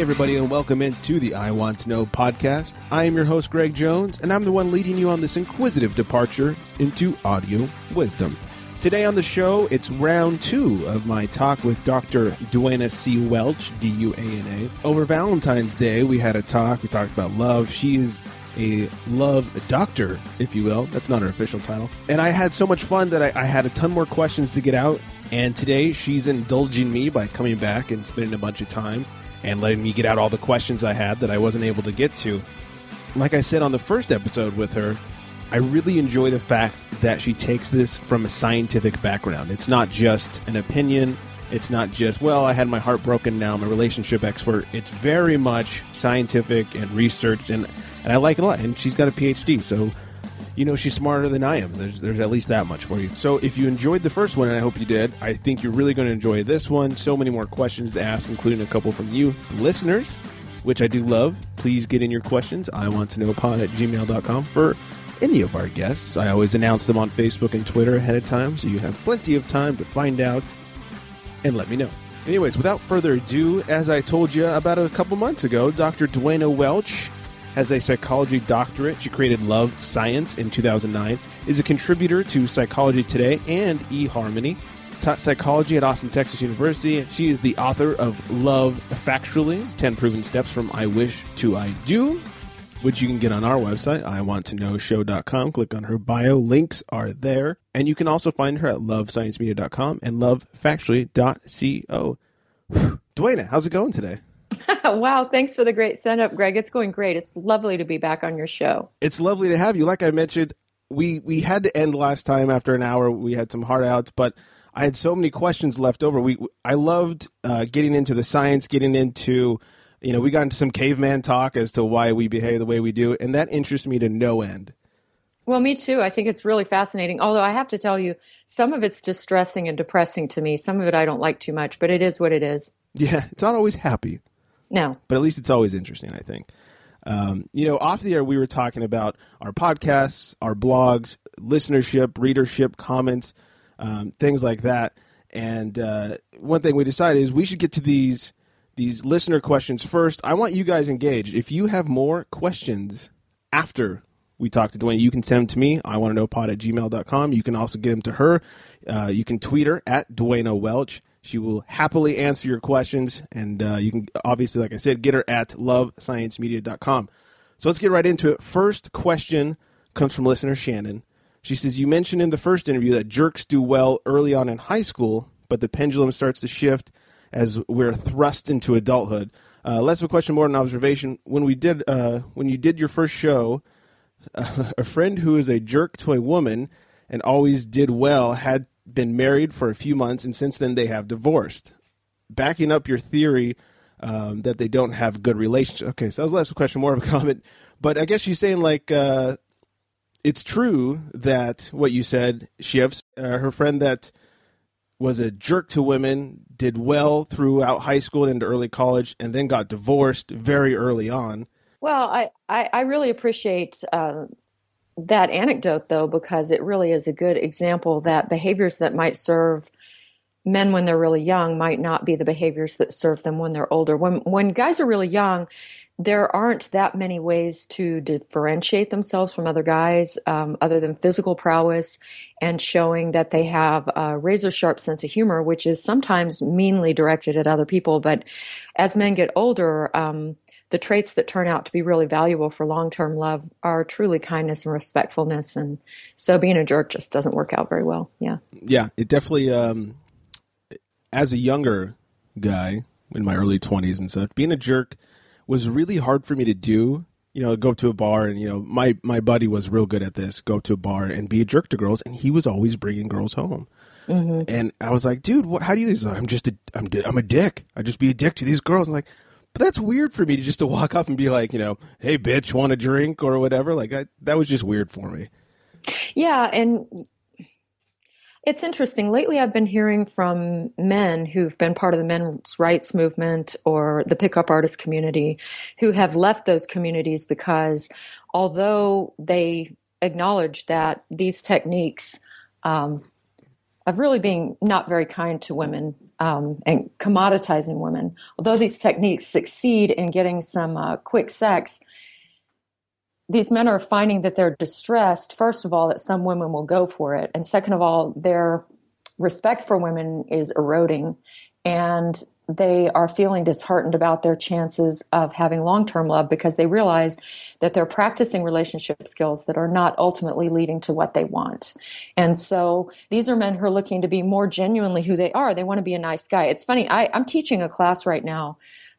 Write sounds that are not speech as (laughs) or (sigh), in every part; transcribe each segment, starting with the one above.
Everybody, and welcome into the I Want to Know podcast. I am your host, Greg Jones, and I'm the one leading you on this inquisitive departure into audio wisdom. Today on the show, it's round two of my talk with Dr. Duana C. Welch, D U A N A. Over Valentine's Day, we had a talk. We talked about love. She is a love doctor, if you will. That's not her official title. And I had so much fun that I, I had a ton more questions to get out. And today, she's indulging me by coming back and spending a bunch of time and letting me get out all the questions I had that I wasn't able to get to. Like I said on the first episode with her, I really enjoy the fact that she takes this from a scientific background. It's not just an opinion. It's not just, well, I had my heart broken, now I'm a relationship expert. It's very much scientific and researched, and, and I like it a lot. And she's got a PhD, so you know she's smarter than I am. There's there's at least that much for you. So if you enjoyed the first one, and I hope you did, I think you're really going to enjoy this one. So many more questions to ask, including a couple from you listeners, which I do love. Please get in your questions. I want to know pod at gmail.com for any of our guests. I always announce them on Facebook and Twitter ahead of time, so you have plenty of time to find out and let me know. Anyways, without further ado, as I told you about a couple months ago, Dr. Duana Welch has a psychology doctorate. She created Love Science in 2009, is a contributor to Psychology Today and eHarmony, taught psychology at Austin, Texas University. She is the author of Love Factually 10 Proven Steps from I Wish to I Do, which you can get on our website, iwanttoknowshow.com. Click on her bio. Links are there. And you can also find her at lovesciencemedia.com and lovefactually.co. Duana, how's it going today? (laughs) wow, thanks for the great setup, Greg. It's going great. It's lovely to be back on your show. It's lovely to have you. Like I mentioned, we we had to end last time after an hour. We had some hard outs, but I had so many questions left over. We I loved uh, getting into the science, getting into you know we got into some caveman talk as to why we behave the way we do, and that interests me to no end. Well, me too. I think it's really fascinating. Although I have to tell you, some of it's distressing and depressing to me. Some of it I don't like too much, but it is what it is. Yeah, it's not always happy. No. But at least it's always interesting, I think. Um, you know, off the air, we were talking about our podcasts, our blogs, listenership, readership, comments, um, things like that. And uh, one thing we decided is we should get to these these listener questions first. I want you guys engaged. If you have more questions after we talk to Duana, you can send them to me. I want to know pod at gmail.com. You can also get them to her. Uh, you can tweet her at Duana Welch. She will happily answer your questions, and uh, you can obviously, like I said, get her at lovesciencemedia.com. So let's get right into it. First question comes from listener Shannon. She says, You mentioned in the first interview that jerks do well early on in high school, but the pendulum starts to shift as we're thrust into adulthood. Uh, less of a question, more an observation. When we did, uh, when you did your first show, uh, (laughs) a friend who is a jerk to a woman and always did well had been married for a few months, and since then they have divorced. Backing up your theory um, that they don't have good relationships. Okay, so that was a question, more of a (laughs) comment. But I guess she's saying like uh, it's true that what you said, Shivs, uh, her friend that was a jerk to women, did well throughout high school and into early college, and then got divorced very early on. Well, I, I, I really appreciate uh, that anecdote though because it really is a good example that behaviors that might serve men when they're really young might not be the behaviors that serve them when they're older. When when guys are really young there aren't that many ways to differentiate themselves from other guys um, other than physical prowess and showing that they have a razor sharp sense of humor which is sometimes meanly directed at other people. But as men get older um, the traits that turn out to be really valuable for long-term love are truly kindness and respectfulness and so being a jerk just doesn't work out very well. Yeah. Yeah it definitely um, as a younger guy in my early 20s and stuff being a jerk was really hard for me to do. You know go to a bar and you know my my buddy was real good at this go to a bar and be a jerk to girls and he was always bringing girls home. Mm-hmm. and i was like dude what, how do you do this i'm just a i'm, I'm a dick. I just be a dick to these girls. I'm like but that's weird for me to just to walk up and be like, you know, hey, bitch, want a drink or whatever. Like I, that was just weird for me. Yeah, and it's interesting. Lately, I've been hearing from men who've been part of the men's rights movement or the pickup artist community who have left those communities because although they acknowledge that these techniques um, of really being not very kind to women um, and commoditizing women. Although these techniques succeed in getting some uh, quick sex, these men are finding that they're distressed, first of all, that some women will go for it. And second of all, their respect for women is eroding. And they are feeling disheartened about their chances of having long term love because they realize that they're practicing relationship skills that are not ultimately leading to what they want. And so these are men who are looking to be more genuinely who they are. They want to be a nice guy. It's funny, I, am teaching a class right now.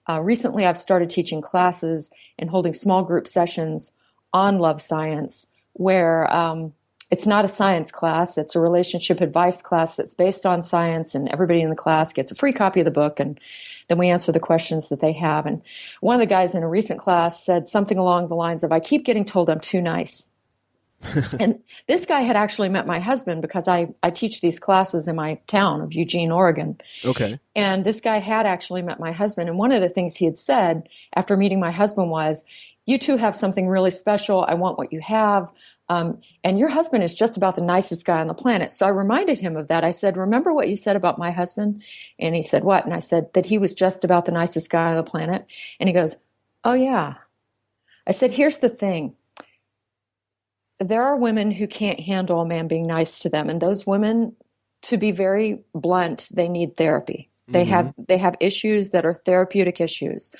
Uh, recently, I've started teaching classes and holding small group sessions on love science where um, it's not a science class. It's a relationship advice class that's based on science, and everybody in the class gets a free copy of the book, and then we answer the questions that they have. And one of the guys in a recent class said something along the lines of, I keep getting told I'm too nice. (laughs) and this guy had actually met my husband because I, I teach these classes in my town of Eugene, Oregon. Okay. And this guy had actually met my husband. And one of the things he had said after meeting my husband was, You two have something really special. I want what you have. Um, and your husband is just about the nicest guy on the planet. So I reminded him of that. I said, Remember what you said about my husband? And he said, What? And I said, That he was just about the nicest guy on the planet. And he goes, Oh, yeah. I said, Here's the thing there are women who can't handle a man being nice to them. And those women, to be very blunt, they need therapy. They mm-hmm. have they have issues that are therapeutic issues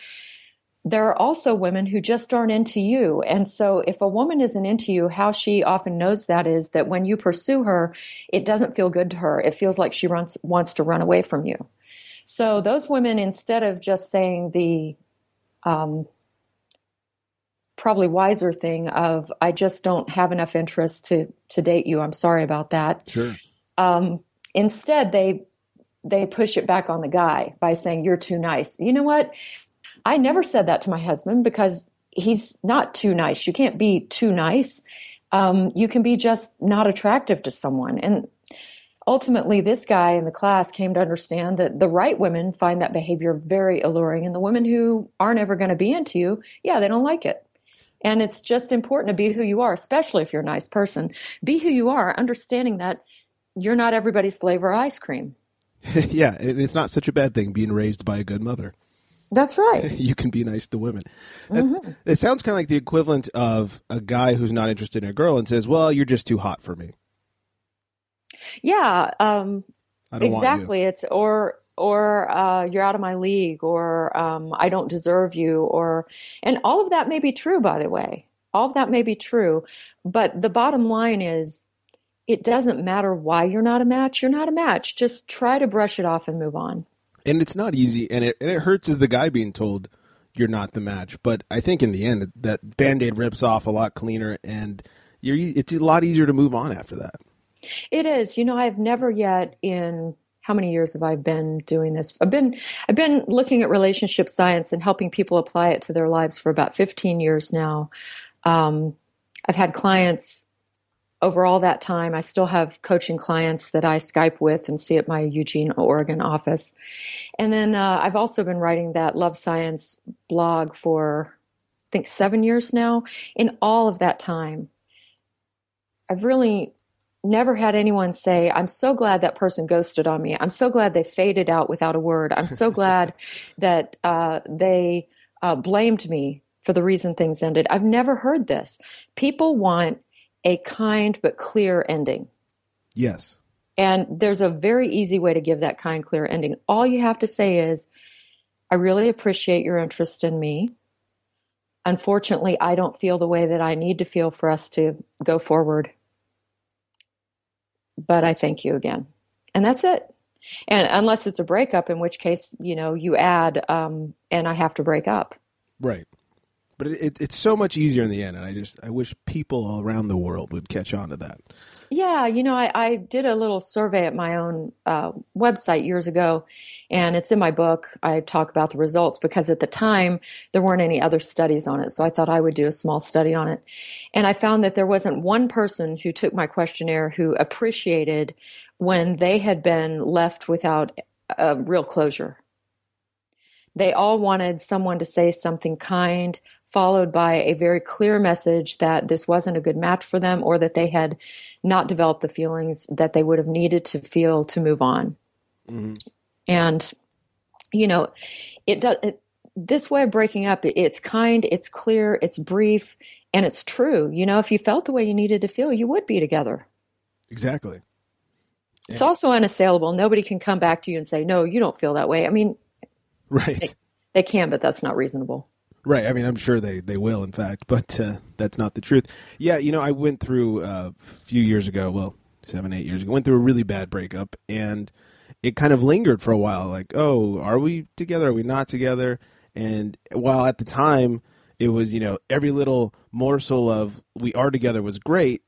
there are also women who just aren't into you. And so if a woman isn't into you, how she often knows that is that when you pursue her, it doesn't feel good to her. It feels like she runs, wants to run away from you. So those women, instead of just saying the um, probably wiser thing of I just don't have enough interest to to date you. I'm sorry about that. Sure. Um, instead, they they push it back on the guy by saying you're too nice. You know what? I never said that to my husband because he's not too nice. You can't be too nice. Um, you can be just not attractive to someone. And ultimately, this guy in the class came to understand that the right women find that behavior very alluring, and the women who aren't ever going to be into you, yeah, they don't like it. And it's just important to be who you are, especially if you're a nice person. Be who you are, understanding that you're not everybody's flavor ice cream. (laughs) yeah, it's not such a bad thing being raised by a good mother. That's right. (laughs) you can be nice to women. Mm-hmm. It sounds kind of like the equivalent of a guy who's not interested in a girl and says, "Well, you're just too hot for me." Yeah, um, exactly. It's or or uh, you're out of my league, or um, I don't deserve you, or and all of that may be true. By the way, all of that may be true, but the bottom line is, it doesn't matter why you're not a match. You're not a match. Just try to brush it off and move on and it's not easy, and it and it hurts as the guy being told you're not the match. But I think in the end, that band aid rips off a lot cleaner, and you're it's a lot easier to move on after that. It is. You know, I've never yet in how many years have I been doing this? I've been I've been looking at relationship science and helping people apply it to their lives for about 15 years now. Um, I've had clients over all that time, I still have coaching clients that I Skype with and see at my Eugene, Oregon office. And then uh, I've also been writing that Love Science blog for, I think, seven years now. In all of that time, I've really never had anyone say, I'm so glad that person ghosted on me. I'm so glad they faded out without a word. I'm so (laughs) glad that uh, they uh, blamed me for the reason things ended. I've never heard this. People want a kind but clear ending. Yes. And there's a very easy way to give that kind, clear ending. All you have to say is, I really appreciate your interest in me. Unfortunately, I don't feel the way that I need to feel for us to go forward. But I thank you again. And that's it. And unless it's a breakup, in which case, you know, you add, um, and I have to break up. Right but it, it, it's so much easier in the end and i just i wish people all around the world would catch on to that. Yeah you know i, I did a little survey at my own uh, website years ago and it's in my book. I talk about the results because at the time there weren't any other studies on it so i thought i would do a small study on it. And i found that there wasn't one person who took my questionnaire who appreciated when they had been left without a real closure. They all wanted someone to say something kind followed by a very clear message that this wasn't a good match for them or that they had not developed the feelings that they would have needed to feel to move on. Mm-hmm. And, you know, it does, it, this way of breaking up, it's kind, it's clear, it's brief, and it's true. You know, if you felt the way you needed to feel, you would be together. Exactly. Yeah. It's also unassailable. Nobody can come back to you and say, no, you don't feel that way. I mean, right. They, they can, but that's not reasonable. Right. I mean, I'm sure they, they will, in fact, (laughs) but uh, that's not the truth. Yeah, you know, I went through uh, a few years ago, well, seven, eight years ago, went through a really bad breakup, and it kind of lingered for a while. Like, oh, are we together? Are we not together? And while at the time it was, you know, every little morsel of we are together was great,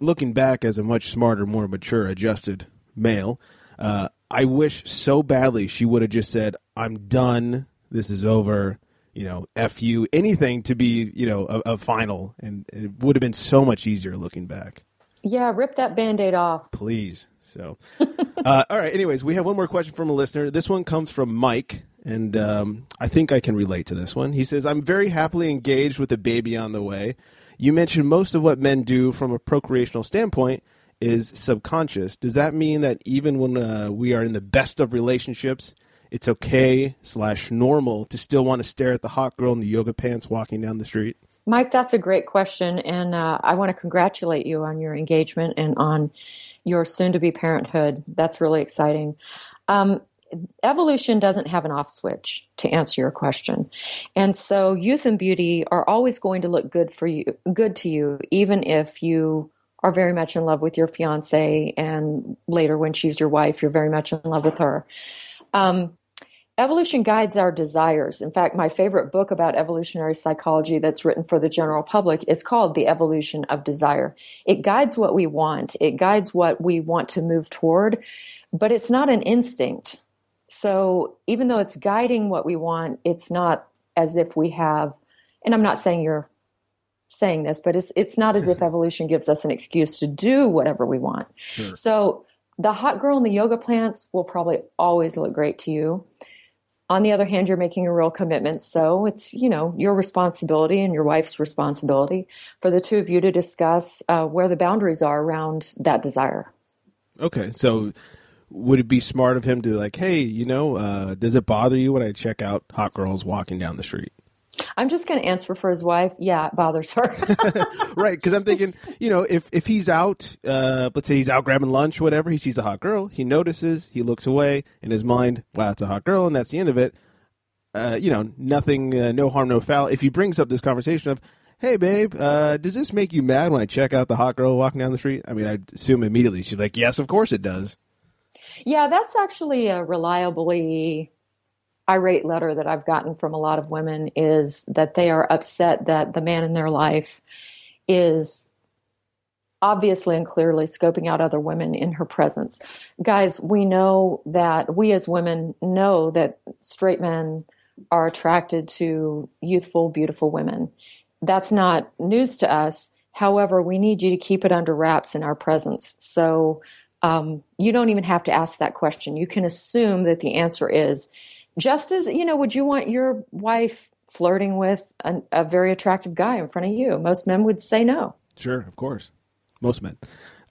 looking back as a much smarter, more mature, adjusted male, uh, I wish so badly she would have just said, I'm done. This is over you know, F you, anything to be, you know, a, a final. And it would have been so much easier looking back. Yeah, rip that band aid off. Please. So, (laughs) uh, all right. Anyways, we have one more question from a listener. This one comes from Mike, and um, I think I can relate to this one. He says, I'm very happily engaged with a baby on the way. You mentioned most of what men do from a procreational standpoint is subconscious. Does that mean that even when uh, we are in the best of relationships, it's okay slash normal to still want to stare at the hot girl in the yoga pants walking down the street? Mike, that's a great question, and uh, I want to congratulate you on your engagement and on your soon-to-be parenthood. That's really exciting. Um, evolution doesn't have an off switch to answer your question, and so youth and beauty are always going to look good for you, good to you, even if you are very much in love with your fiance, and later when she's your wife, you're very much in love with her. Um, Evolution guides our desires. In fact, my favorite book about evolutionary psychology that's written for the general public is called The Evolution of Desire. It guides what we want, it guides what we want to move toward, but it's not an instinct. So even though it's guiding what we want, it's not as if we have, and I'm not saying you're saying this, but it's it's not as if (laughs) evolution gives us an excuse to do whatever we want. Sure. So the hot girl in the yoga plants will probably always look great to you on the other hand, you're making a real commitment. So it's, you know, your responsibility and your wife's responsibility for the two of you to discuss uh, where the boundaries are around that desire. Okay. So would it be smart of him to like, hey, you know, uh, does it bother you when I check out hot girls walking down the street? I'm just going to answer for his wife. Yeah, it bothers her. (laughs) right, because I'm thinking, you know, if if he's out, uh, let's say he's out grabbing lunch, whatever, he sees a hot girl, he notices, he looks away, in his mind, wow, it's a hot girl, and that's the end of it. Uh, you know, nothing, uh, no harm, no foul. If he brings up this conversation of, hey, babe, uh, does this make you mad when I check out the hot girl walking down the street? I mean, I assume immediately she's like, yes, of course it does. Yeah, that's actually a reliably irate letter that I've gotten from a lot of women is that they are upset that the man in their life is obviously and clearly scoping out other women in her presence. Guys, we know that we as women know that straight men are attracted to youthful, beautiful women. That's not news to us. However, we need you to keep it under wraps in our presence. So um, you don't even have to ask that question. You can assume that the answer is just as, you know, would you want your wife flirting with a, a very attractive guy in front of you? Most men would say no. Sure, of course. Most men.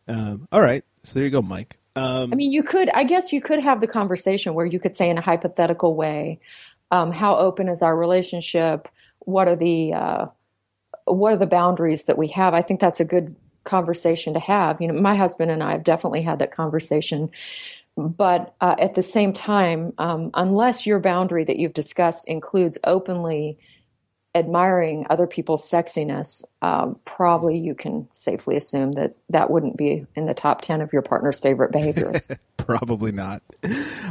Um, all right. So there you go, Mike. Um, I mean, you could, I guess you could have the conversation where you could say in a hypothetical way, um, how open is our relationship? What are the, uh, what are the boundaries that we have? I think that's a good conversation to have. You know, my husband and I have definitely had that conversation but uh, at the same time, um, unless your boundary that you've discussed includes openly admiring other people's sexiness, um, probably you can safely assume that that wouldn't be in the top 10 of your partner's favorite behaviors. (laughs) probably not.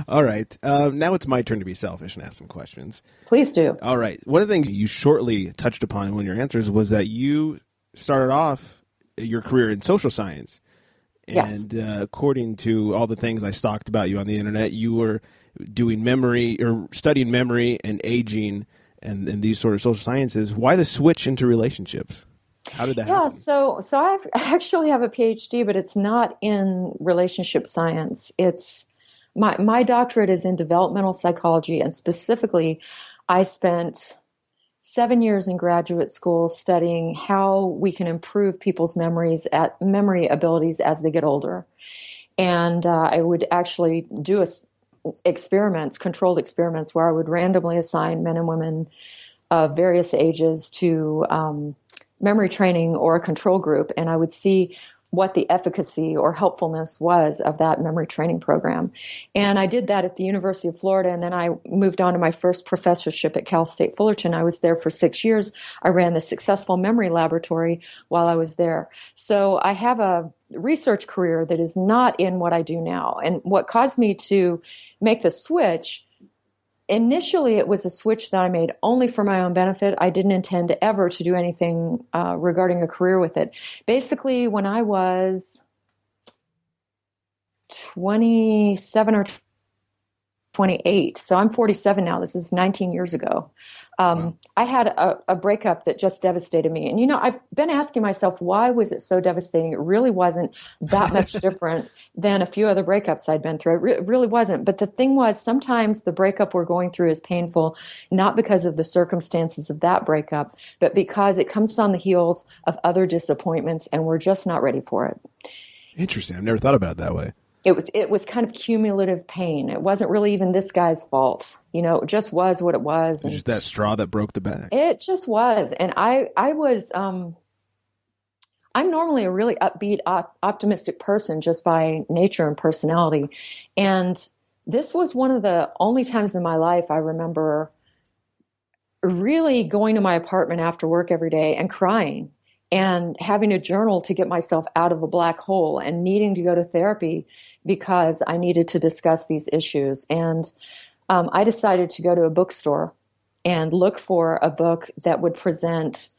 All right. Um, now it's my turn to be selfish and ask some questions. Please do. All right. One of the things you shortly touched upon in one of your answers was that you started off your career in social science. And yes. uh, according to all the things I stalked about you on the internet, you were doing memory or studying memory and aging and, and these sort of social sciences. Why the switch into relationships? How did that yeah, happen? so so I (laughs) actually have a PhD, but it's not in relationship science. It's my my doctorate is in developmental psychology, and specifically, I spent seven years in graduate school studying how we can improve people's memories at memory abilities as they get older. And uh, I would actually do a experiments, controlled experiments, where I would randomly assign men and women of various ages to um, memory training or a control group, and I would see what the efficacy or helpfulness was of that memory training program. And I did that at the University of Florida, and then I moved on to my first professorship at Cal State Fullerton. I was there for six years. I ran the Successful Memory Laboratory while I was there. So I have a research career that is not in what I do now. And what caused me to make the switch initially it was a switch that I made only for my own benefit. I didn't intend ever to do anything uh, regarding a career with it. Basically, when I was 27 or 28, so I'm 47 now, this is 19 years ago. Um, wow. I had a, a, breakup that just devastated me. And, you know, I've been asking myself, why was it so devastating? It really wasn't that (laughs) much different than a few other breakups I'd been through. It, re- it really wasn't. But the thing was, sometimes the breakup we're going through is painful, not because of the circumstances of that breakup, but because it comes on the heels of other disappointments and we're just not ready for it. Interesting. I've never thought about it that way it was it was kind of cumulative pain. It wasn't really even this guy's fault. You know, it just was what it was. It was just that straw that broke the back. It just was, and I I was um, I'm normally a really upbeat, op- optimistic person just by nature and personality, and this was one of the only times in my life I remember really going to my apartment after work every day and crying and having a journal to get myself out of a black hole and needing to go to therapy because I needed to discuss these issues. And um, I decided to go to a bookstore and look for a book that would present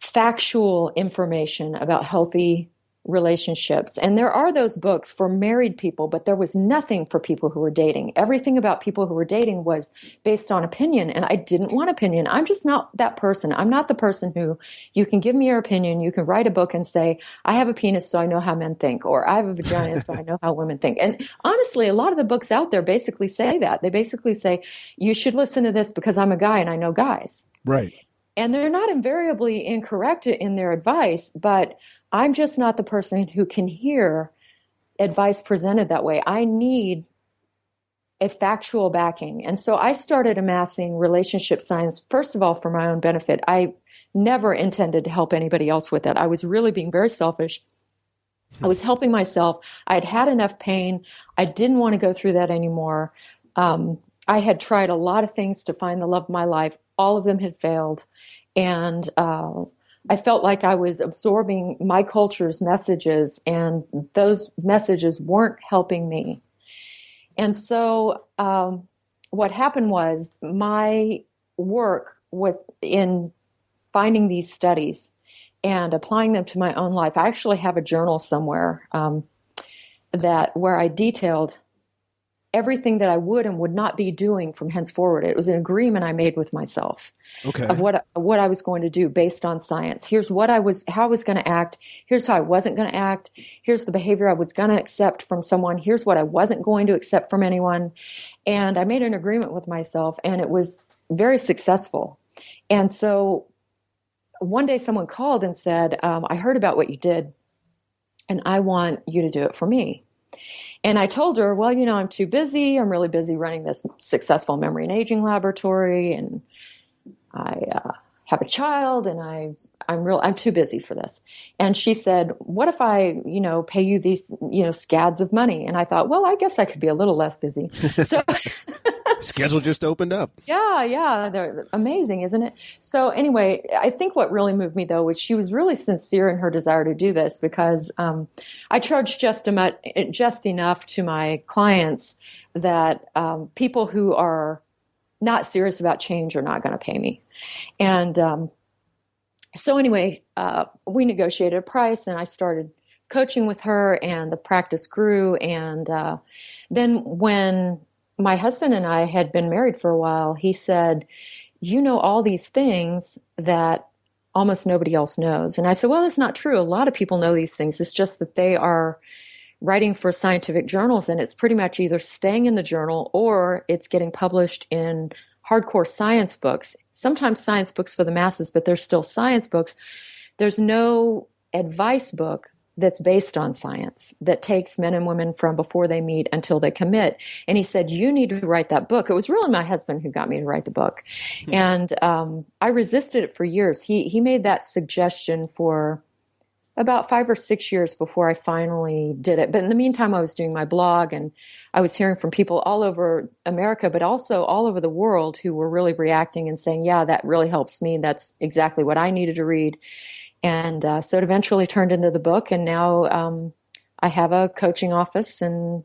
factual information about healthy relationships. And there are those books for married people, but there was nothing for people who were dating. Everything about people who were dating was based on opinion, and I didn't want opinion. I'm just not that person. I'm not the person who you can give me your opinion, you can write a book and say, I have a penis, so I know how men think, or I have a vagina, so I know how women think. And honestly, a lot of the books out there basically say that. They basically say, you should listen to this because I'm a guy and I know guys. Right. And they're not invariably incorrect in their advice, but I'm just not the person who can hear advice presented that way. I need a factual backing. And so I started amassing relationship science, first of all, for my own benefit. I never intended to help anybody else with it. I was really being very selfish. I was helping myself. I had had enough pain. I didn't want to go through that anymore. Um, I had tried a lot of things to find the love of my life. All of them had failed. And uh, I felt like I was absorbing my culture's messages, and those messages weren't helping me. And so, um, what happened was my work with in finding these studies and applying them to my own life. I actually have a journal somewhere um, that where I detailed everything that I would and would not be doing from henceforward. It was an agreement I made with myself okay. of what what I was going to do based on science. Here's what I was how I was going to act. Here's how I wasn't going to act. Here's the behavior I was going to accept from someone. Here's what I wasn't going to accept from anyone. And I made an agreement with myself and it was very successful. And so one day someone called and said, um, I heard about what you did and I want you to do it for me. And I told her, well, you know, I'm too busy. I'm really busy running this successful memory and aging laboratory, and I uh, have a child, and I I'm real I'm too busy for this. And she said, what if I, you know, pay you these, you know, scads of money? And I thought, well, I guess I could be a little less busy. (laughs) So (laughs) schedule just opened up. Yeah, yeah, they're amazing, isn't it? So anyway, I think what really moved me though was she was really sincere in her desire to do this because um, I charge just enough, just enough to my clients that um, people who are not serious about change are not going to pay me, and um, so anyway, uh, we negotiated a price, and I started coaching with her, and the practice grew, and uh, then when my husband and I had been married for a while, he said, You know all these things that almost nobody else knows. And I said, Well, that's not true. A lot of people know these things. It's just that they are writing for scientific journals, and it's pretty much either staying in the journal or it's getting published in hardcore science books. Sometimes science books for the masses, but they're still science books. There's no advice book that's based on science that takes men and women from before they meet until they commit. And he said, You need to write that book. It was really my husband who got me to write the book. Hmm. And um, I resisted it for years. He, he made that suggestion for about five or six years before I finally did it. But in the meantime, I was doing my blog and I was hearing from people all over America, but also all over the world who were really reacting and saying, Yeah, that really helps me. That's exactly what I needed to read. And uh, so it eventually turned into the book, and now um, I have a coaching office and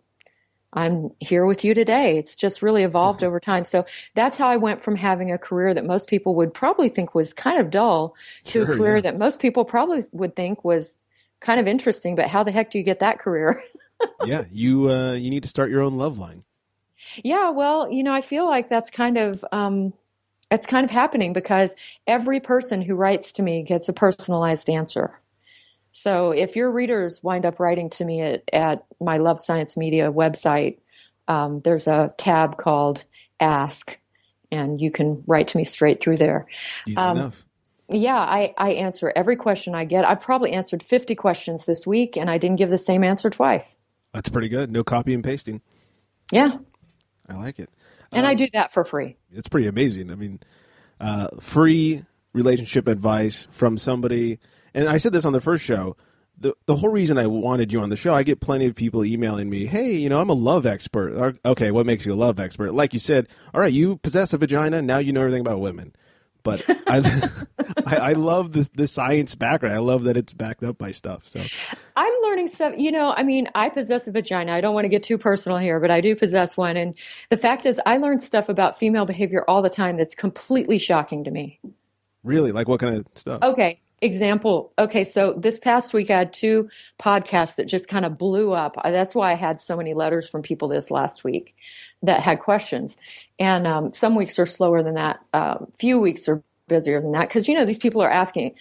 I'm here with you today. It's just really evolved over time. So that's how I went from having a career that most people would probably think was kind of dull to sure, a career yeah. that most people probably would think was kind of interesting. But how the heck do you get that career? (laughs) yeah, you uh, you need to start your own love line. Yeah, well, you know, I feel like that's kind of um, it's kind of happening because every person who writes to me gets a personalized answer. So if your readers wind up writing to me at, at my Love Science Media website, um, there's a tab called Ask, and you can write to me straight through there. Easy um, enough. Yeah, I, I answer every question I get. I probably answered 50 questions this week, and I didn't give the same answer twice. That's pretty good. No copy and pasting. Yeah. I like it. And um, I do that for free. It's pretty amazing. I mean, uh, free relationship advice from somebody. And I said this on the first show. The, the whole reason I wanted you on the show, I get plenty of people emailing me, hey, you know, I'm a love expert. Okay, what makes you a love expert? Like you said, all right, you possess a vagina, now you know everything about women but I, (laughs) I, I love the the science background. I love that it's backed up by stuff. So I'm learning stuff. You know, I mean, I possess a vagina. I don't want to get too personal here, but I do possess one. And the fact is, I learn stuff about female behavior all the time that's completely shocking to me. Really, like what kind of stuff? Okay, example okay so this past week i had two podcasts that just kind of blew up. That's why i had so many letters from people this last week that had questions. And um, some weeks are slower than that uh, few weeks are busier than that because you know these people are asking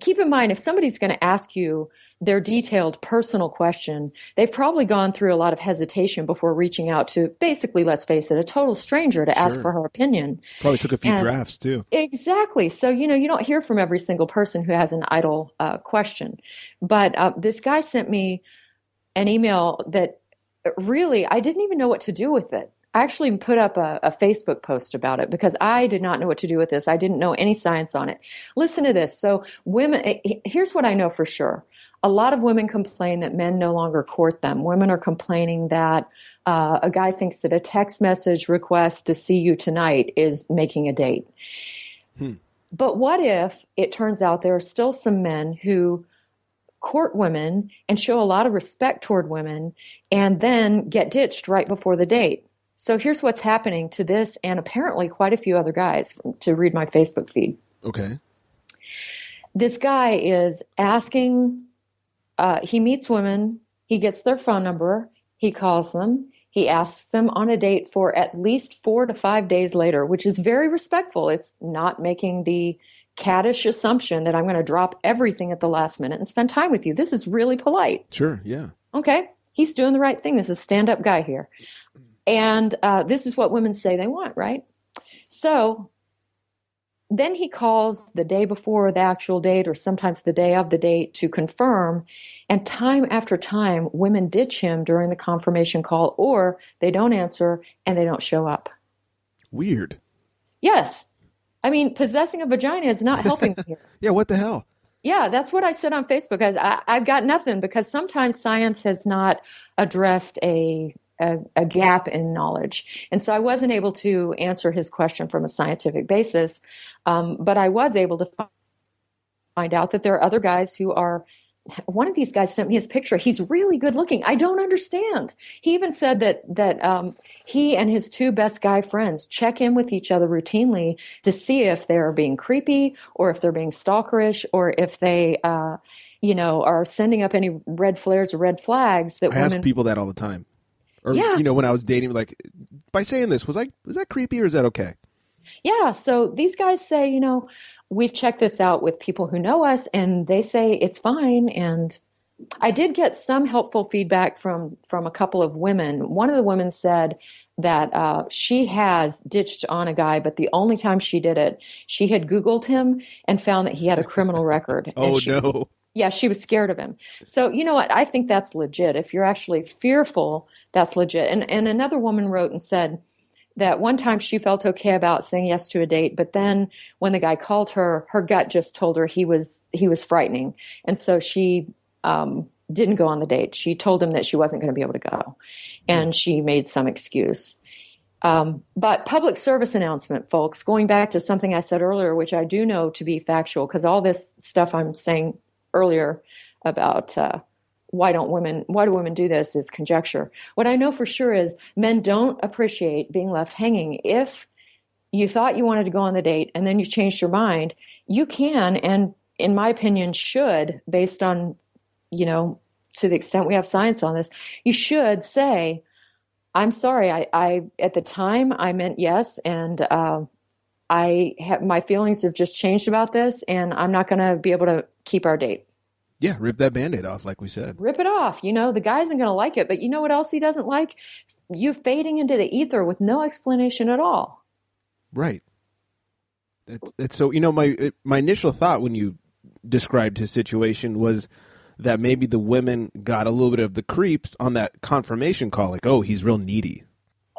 keep in mind if somebody's going to ask you their detailed personal question they've probably gone through a lot of hesitation before reaching out to basically let's face it a total stranger to sure. ask for her opinion probably took a few and drafts too exactly so you know you don't hear from every single person who has an idle uh, question but uh, this guy sent me an email that really i didn't even know what to do with it I actually put up a, a, Facebook post about it because I did not know what to do with this. I didn't know any science on it. Listen to this. So, women, here's what I know for sure. A lot of women complain that men no longer court them. Women are complaining that uh, a guy thinks that a text message request to see you tonight is making a date. Hmm. But what if it turns out there are still some men who court women and show a lot of respect toward women and then get ditched right before the date? So here's what's happening to this and apparently quite a few other guys to read my Facebook feed. Okay. This guy is asking, uh, he meets women, he gets their phone number, he calls them, he asks them on a date for at least four to five days later, which is very respectful. It's not making the caddish assumption that I'm going to drop everything at the last minute and spend time with you. This is really polite. Sure, yeah. Okay, he's doing the right thing. This is a stand up guy here. And uh, this is what women say they want, right? So then he calls the day before the actual date or sometimes the day of the date to confirm. And time after time, women ditch him during the confirmation call or they don't answer and they don't show up. Weird. Yes. I mean, possessing a vagina is not helping (laughs) here. yeah, what the hell? Yeah, that's what I said on Facebook. I, I've got nothing because sometimes science has not addressed a a, a, gap in knowledge. And so I wasn't able to answer his question from a scientific basis, um, but I was able to find out that there are other guys who are. One of these guys sent me his picture. He's really good looking. I don't understand. He even said that that um, he and his two best guy friends check in with each other routinely to see if they're being creepy or if they're being stalkerish or if they. Uh, you know, are sending up any red flares or red flags that I women... ask people that all the time. Or yeah. you know, when I was dating, like by saying this, was I was that creepy or is that okay? Yeah. So these guys say, you know, we've checked this out with people who know us, and they say it's fine. And I did get some helpful feedback from from a couple of women. One of the women said that uh, she has ditched on a guy, but the only time she did it, she had Googled him and found that he had a criminal record. (laughs) oh no! Was, Yeah, she was scared of him. So, you know what? I think that's legit. If you're actually fearful, that's legit. And and another woman wrote and said that one time she felt okay about saying yes to a date, but then when the guy called her, her gut just told her he was he was frightening, and so she um, didn't go on the date. She told him that she wasn't going to be able to go, and she made some excuse. Um, but public service announcement, folks, going back to something I said earlier, which I do know to be factual, because all this stuff I'm saying earlier about uh, why don't women why do women do this is conjecture. What I know for sure is men don't appreciate being left hanging. If you thought you wanted to go on the date and then you changed your mind, you can and in my opinion should based on you know to the extent we have science on this, you should say I'm sorry. I, I at the time I meant yes, and uh, I have my feelings have just changed about this, and I'm not going to be able to keep our date. Yeah, rip that band-aid off, like we said. Rip it off. You know, the guy isn't going to like it, but you know what else he doesn't like? You fading into the ether with no explanation at all. Right. That's, that's so. You know, my my initial thought when you described his situation was that maybe the women got a little bit of the creeps on that confirmation call, like, oh, he's real needy.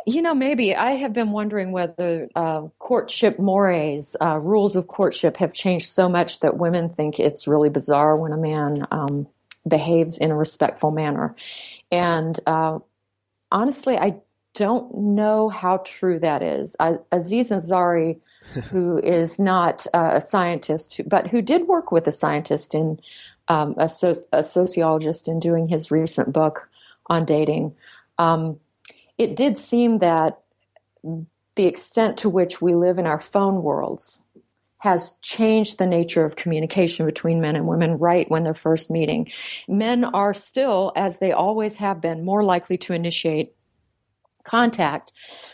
You know, maybe I have been wondering whether uh, courtship mores, uh, rules of courtship, have changed so much that women think it's really bizarre when a man um, behaves in a respectful manner. And uh, honestly, I don't know how true that is. I, Aziz Ansari, (laughs) who is not uh, a scientist, but who did work with a scientist in um, a, so- a, sociologist in doing his recent book on dating, um, it did seem that the extent to which we live in our phone worlds has changed the nature of communication between men and women right when they're first meeting. Men are still, as they always have been, more likely to initiate contact.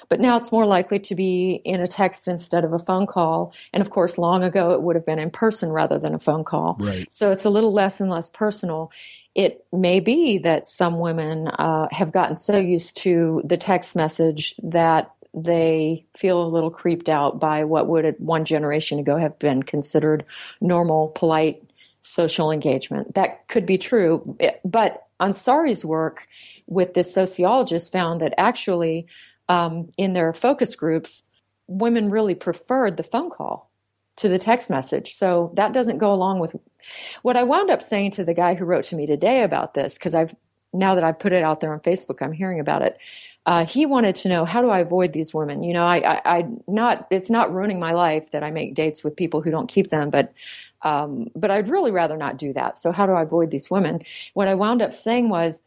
But now it's more likely to be in a text instead of a phone call. And of course, long ago it would have been in person rather than a phone call. Right. So it's a little less and less personal. It may be that some women uh, have gotten so used to the text message that they feel a little creeped out by what would one generation ago have been considered normal, polite social engagement. That could be true. But Ansari's work with this sociologist found that actually um, in their focus groups, women really preferred the phone call to the text message. So that doesn't go along with what I wound up saying to the guy who wrote to me today about this, because I've now that I've put it out there on Facebook, I'm hearing about it. Uh, he wanted to know how do I avoid these women? You know, I, I, I, not it's not ruining my life that I make dates with people who don't keep them, but um, but I'd really rather not do that. So how do I avoid these women? What I wound up saying was,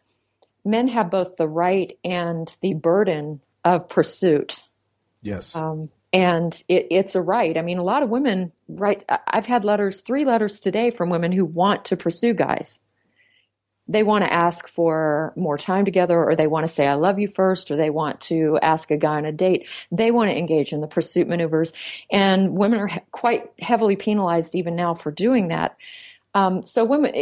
men have both the right and the burden of pursuit. Yes. Um, and it, it's a right. I mean, a lot of women write. I've had letters, three letters today from women who want to pursue guys. They want to ask for more time together, or they want to say, I love you first, or they want to ask a guy on a date. They want to engage in the pursuit maneuvers. And women are quite heavily penalized even now for doing that. Um, so women,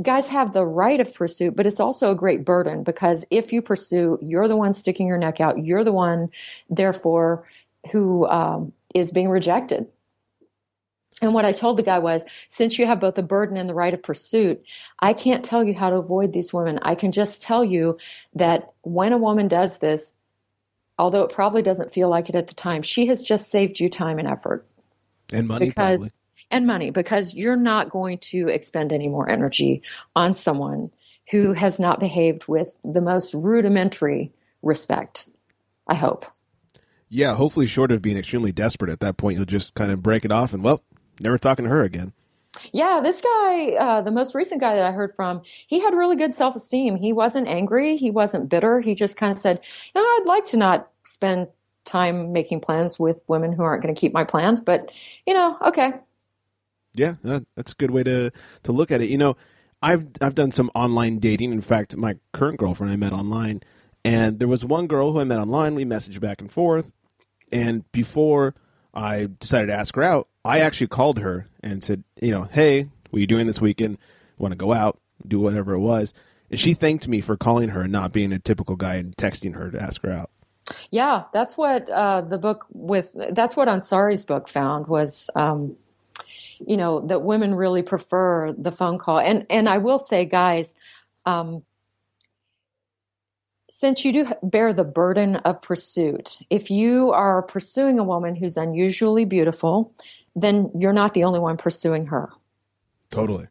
guys have the right of pursuit, but it's also a great burden because if you pursue, you're the one sticking your neck out. You're the one, therefore, who um, is being rejected. And what I told the guy was, since you have both the burden and the right of pursuit, I can't tell you how to avoid these women. I can just tell you that when a woman does this, although it probably doesn't feel like it at the time, she has just saved you time and effort. And money, because probably and money because you're not going to expend any more energy on someone who has not behaved with the most rudimentary respect. I hope. Yeah, hopefully, short of being extremely desperate at that point, you'll just kind of break it off and, well, never talking to her again. Yeah, this guy, uh, the most recent guy that I heard from, he had really good self esteem. He wasn't angry. He wasn't bitter. He just kind of said, you know, I'd like to not spend time making plans with women who aren't going to keep my plans, but, you know, okay, yeah, that's a good way to to look at it. You know, I've I've done some online dating. In fact, my current girlfriend I met online, and there was one girl who I met online. We messaged back and forth, and before I decided to ask her out, I actually called her and said, you know, hey, what are you doing this weekend? Want to go out, do whatever it was. And she thanked me for calling her and not being a typical guy and texting her to ask her out. Yeah, that's what uh, the book with that's what Ansari's book found was um, you know that women really prefer the phone call. And and I will say, guys, um, since you do bear the burden of pursuit, if you are pursuing a woman who's unusually beautiful, then you're not the only one pursuing her. Totally.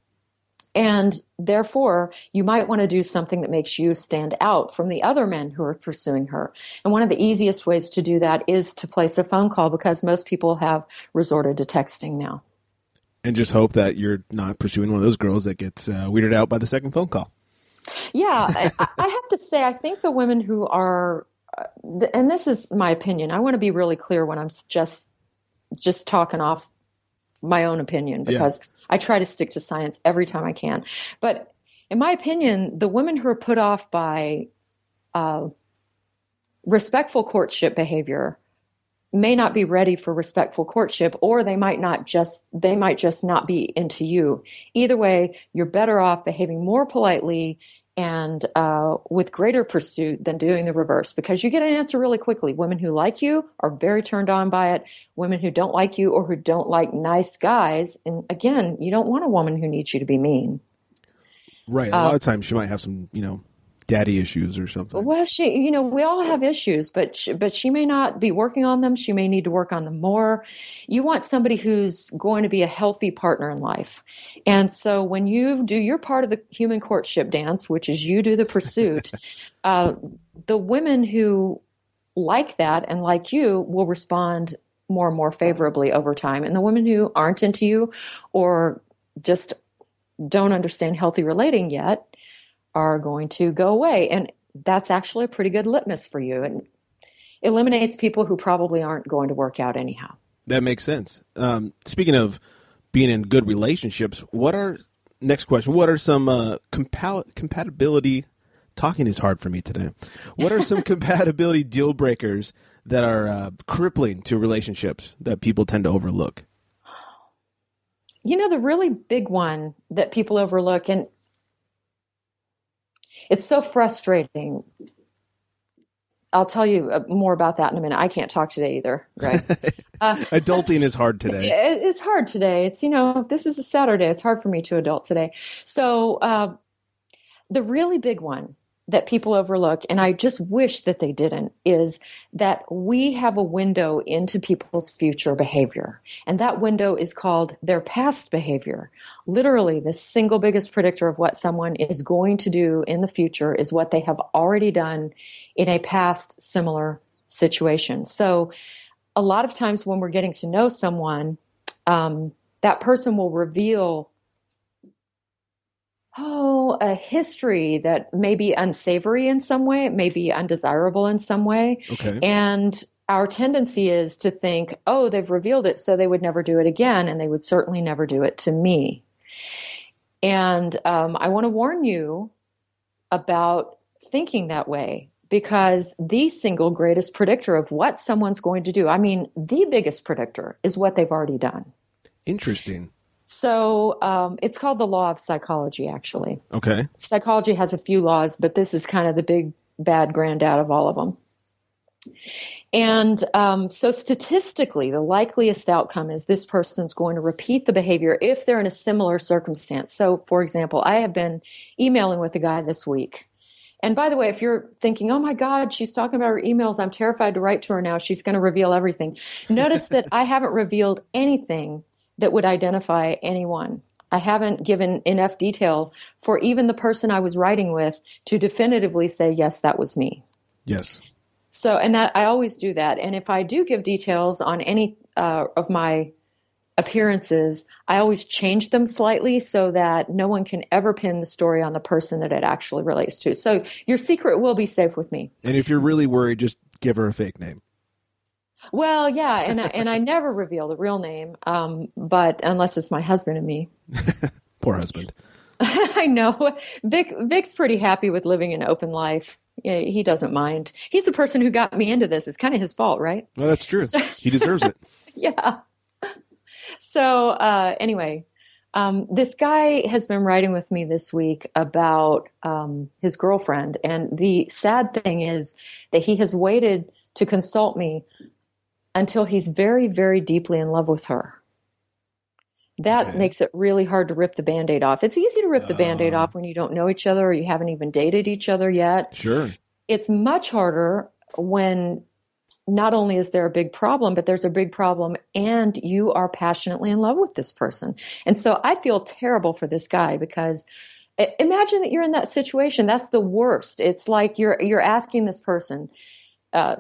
And therefore, you might want to do something that makes you stand out from the other men who are pursuing her. And one of the easiest ways to do that is to place a phone call because most people have resorted to texting now. And just hope that you're not pursuing one of those girls that gets uh, weirded out by the second phone call. Yeah, (laughs) I, I have to say, I think the women who are, uh, and this is my opinion. I want to be really clear when I'm just just talking off my own opinion because yeah. I try to stick to science every time I can. But in my opinion, the women who are put off by uh, respectful courtship behavior may not be ready for respectful courtship or they might not just they might just not be into you either way you're better off behaving more politely and uh, with greater pursuit than doing the reverse because you get an answer really quickly. Women who like you are very turned on by it. Women who don't like you or who don't like nice guys, and again, you don't want a woman who needs you to be mean. Right. A uh, lot of times she might have some, you know, daddy issues or something. Well, she, you know, we all have issues, but she, but she may not be working on them. She may need to work on them more. You want somebody who's going to be a healthy partner in life. And so when you do your part of the human courtship dance, which is you do the pursuit, (laughs) uh, the women who like that and like you will respond more and more favorably over time. And the women who aren't into you or just don't understand healthy relating yet are going to go away. And that's actually a pretty good litmus for you and eliminates people who probably aren't going to work out anyhow. That makes sense. Um, speaking of being in good relationships, what are next question? What are some uh, compa- compatibility? Talking is hard for me today. What are some (laughs) compatibility deal breakers that are uh, crippling to relationships that people tend to overlook? You know, the really big one that people overlook, and it's so frustrating. I'll tell you uh, more about that in a minute. I can't talk today either, right? (laughs) Uh, Adulting is hard today. (laughs) It's hard today. It's, you know, this is a Saturday. It's hard for me to adult today. So, uh, the really big one that people overlook, and I just wish that they didn't, is that we have a window into people's future behavior. And that window is called their past behavior. Literally, the single biggest predictor of what someone is going to do in the future is what they have already done in a past similar situation. So, a lot of times when we're getting to know someone, um, that person will reveal oh, a history that may be unsavory in some way, it may be undesirable in some way. Okay. And our tendency is to think, oh, they've revealed it, so they would never do it again, and they would certainly never do it to me. And um, I want to warn you about thinking that way because the single greatest predictor of what someone's going to do, I mean, the biggest predictor is what they've already done. Interesting. So um, it's called the law of psychology, actually. Okay. Psychology has a few laws, but this is kind of the big bad granddad of all of them. And um, so, statistically, the likeliest outcome is this person's going to repeat the behavior if they're in a similar circumstance. So, for example, I have been emailing with a guy this week. And by the way, if you're thinking, oh my God, she's talking about her emails, I'm terrified to write to her now, she's going to reveal everything. Notice that (laughs) I haven't revealed anything that would identify anyone. I haven't given enough detail for even the person I was writing with to definitively say, yes, that was me. Yes. So, and that I always do that. And if I do give details on any uh, of my appearances, I always change them slightly so that no one can ever pin the story on the person that it actually relates to. So your secret will be safe with me. And if you're really worried, just give her a fake name. Well, yeah, and I, and I never reveal the real name, um, but unless it's my husband and me. (laughs) Poor husband. (laughs) I know. Vic Vic's pretty happy with living an open life. Yeah, he doesn't mind. He's the person who got me into this. It's kind of his fault, right? Well, that's true. So, he deserves it. (laughs) yeah. So uh, anyway, um, this guy has been writing with me this week about um, his girlfriend, and the sad thing is that he has waited to consult me until he's very, very deeply in love with her. That Okay. makes it really hard to rip the band aid off. It's easy to rip the band aid Oh. off when you don't know each other or you haven't even dated each other yet. Sure. It's much harder when not only is there a big problem, but there's a big problem and you are passionately in love with this person. And so I feel terrible for this guy because imagine that you're in that situation. That's the worst. It's like you're you're asking this person, uh,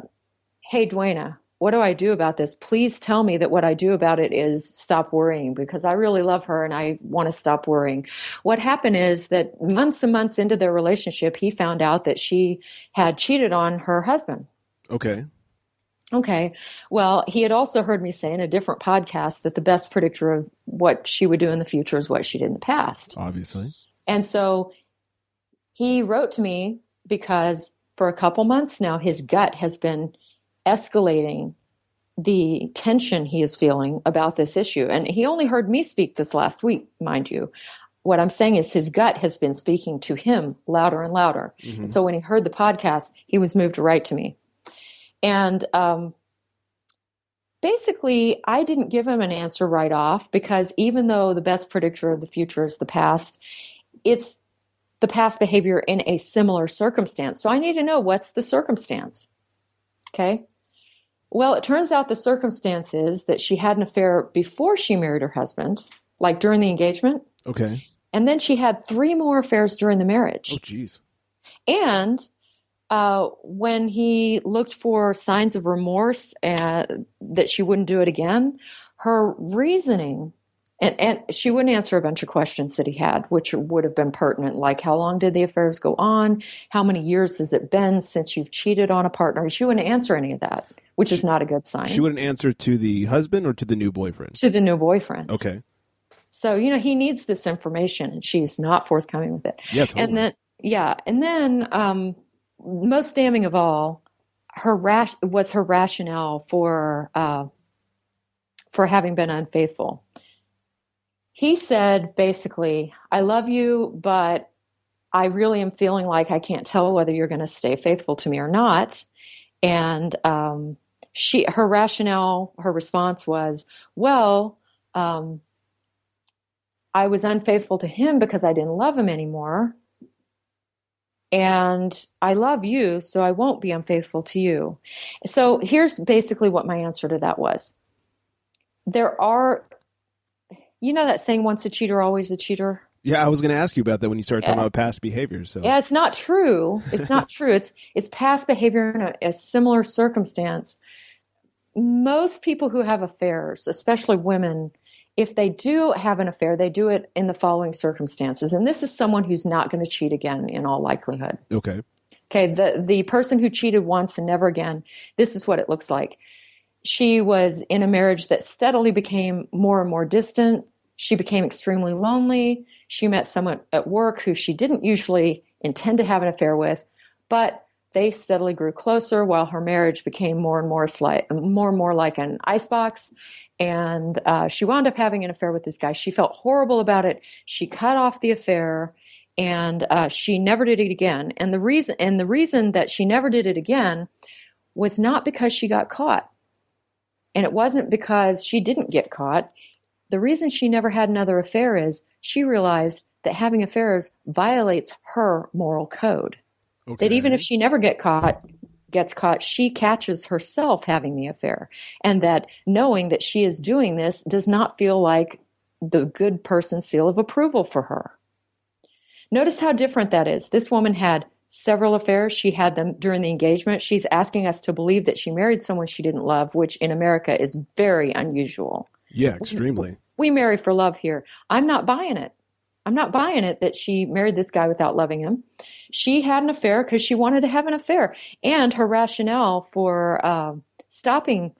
"Hey, Duana, what do I do about this? Please tell me that what I do about it is stop worrying because I really love her and I want to stop worrying." What happened is that months and months into their relationship, he found out that she had cheated on her husband. Okay. Okay. Well, he had also heard me say in a different podcast that the best predictor of what she would do in the future is what she did in the past. Obviously. And so he wrote to me because for a couple months now, his gut has been escalating the tension he is feeling about this issue. And he only heard me speak this last week, mind you. What I'm saying is his gut has been speaking to him louder and louder. Mhm. And so when he heard the podcast, he was moved to write to me. And um, basically, I didn't give him an answer right off because even though the best predictor of the future is the past, it's the past behavior in a similar circumstance. So I need to know what's the circumstance. Okay. Well, it turns out the circumstance is that she had an affair before she married her husband, like during the engagement. Okay. And then she had three more affairs during the marriage. Oh, jeez. And uh, when he looked for signs of remorse uh, that she wouldn't do it again, her reasoning, and, and she wouldn't answer a bunch of questions that he had, which would have been pertinent, like how long did the affairs go on? How many years has it been since you've cheated on a partner? She wouldn't answer any of that, which is not a good sign. She wouldn't answer to the husband or to the new boyfriend. to the new boyfriend. Okay. So, you know, he needs this information and she's not forthcoming with it. Yeah, totally. And then, yeah, and then um, most damning of all, her rash was her rationale for uh, for having been unfaithful. He said basically, "I love you, but I really am feeling like I can't tell whether you're going to stay faithful to me or not." And um, she, her rationale, her response was, "Well." Um, I was unfaithful to him because I didn't love him anymore. And I love you, so I won't be unfaithful to you. So here's basically what my answer to that was. There are, you know, that saying, once a cheater, always a cheater? yeah, I was going to ask you about that when you started talking about past behaviors. So Yeah, it's not true. It's not (laughs) true. It's it's past behavior in a, a similar circumstance. Most people who have affairs, especially women, if they do have an affair, they do it in the following circumstances. And this is someone who's not going to cheat again in all likelihood. okay. Okay, the the person who cheated once and never again, this is what it looks like. She was in a marriage that steadily became more and more distant. She became extremely lonely. She met someone at work who she didn't usually intend to have an affair with, but they steadily grew closer while her marriage became more and more slight, more and more like an icebox. And uh, she wound up having an affair with this guy. She felt horrible about it. She cut off the affair and uh, she never did it again. And the reason and the reason that she never did it again was not because she got caught, and it wasn't because she didn't get caught. The reason she never had another affair is she realized that having affairs violates her moral code. Okay. That even if she never get caught, gets caught, she catches herself having the affair, and that knowing that she is doing this does not feel like the good person seal of approval for her. Notice how different that is. This woman had several affairs. She had them during the engagement. She's asking us to believe that she married someone she didn't love, which in America is very unusual. yeah, extremely. We marry for love here. I'm not buying it. I'm not buying it that she married this guy without loving him. She had an affair because she wanted to have an affair. And her rationale for uh, stopping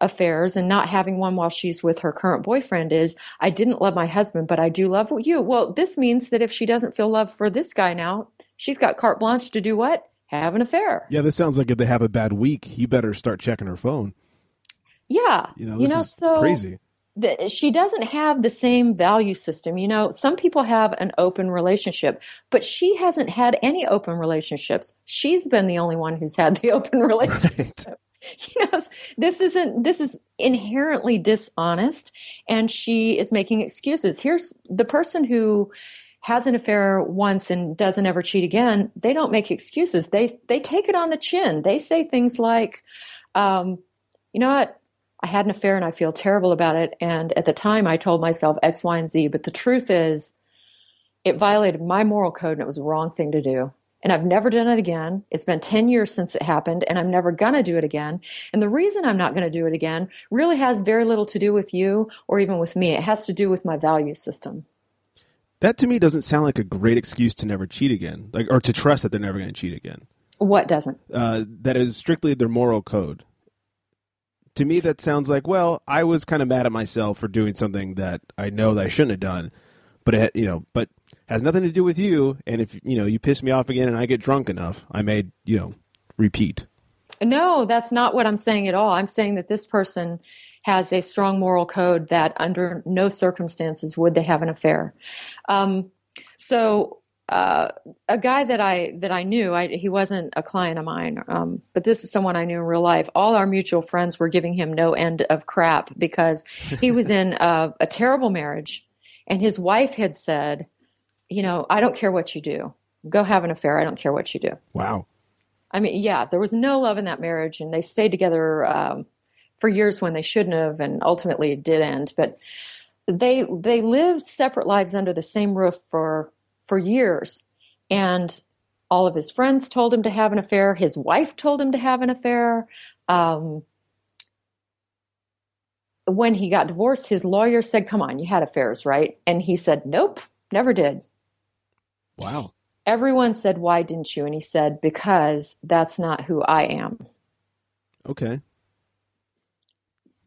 affairs and not having one while she's with her current boyfriend is I didn't love my husband, but I do love you. Well, this means that if she doesn't feel love for this guy now, she's got carte blanche to do what? Have an affair. Yeah, this sounds like if they have a bad week, you better start checking her phone. Yeah. You know, You this know, is so- crazy. The, she doesn't have the same value system. You know, some people have an open relationship, but she hasn't had any open relationships. She's been the only one who's had the (laughs) open relationship. Right. (laughs) you know, this isn't, this is inherently dishonest and she is making excuses. Here's the person who has an affair once and doesn't ever cheat again. They don't make excuses. They, they take it on the chin. They say things like, um, you know what? I had an affair and I feel terrible about it. And at the time I told myself X, Y, and Z. But the truth is, it violated my moral code and it was the wrong thing to do and I've never done it again. It's been 10 years since it happened and I'm never going to do it again. And the reason I'm not going to do it again really has very little to do with you or even with me. It has to do with my value system. That to me doesn't sound like a great excuse to never cheat again, like or to trust that they're never going to cheat again. What doesn't? Uh, that is strictly their moral code. To me, that sounds like well, I was kind of mad at myself for doing something that I know that I shouldn't have done, but it, you know, but has nothing to do with you. And if you know you piss me off again and I get drunk enough, I may you know repeat. No, that's not what I'm saying at all. I'm saying that this person has a strong moral code that under no circumstances would they have an affair. Um, so uh, a guy that I that I knew, I, he wasn't a client of mine, um, but this is someone I knew in real life. All our mutual friends were giving him no end of crap because he was (laughs) in a, a terrible marriage, and his wife had said, you know, I don't care what you do. Go have an affair. I don't care what you do. Wow. I mean, yeah, there was no love in that marriage, and they stayed together um, for years when they shouldn't have, and ultimately it did end. But they they lived separate lives under the same roof for for years, and all of his friends told him to have an affair. His wife told him to have an affair. Um, when he got divorced, his lawyer said, "Come on, you had affairs, right?" And he said, "Nope, never did." Wow. Everyone said, Why didn't you? And he said, Because that's not who I am. Okay.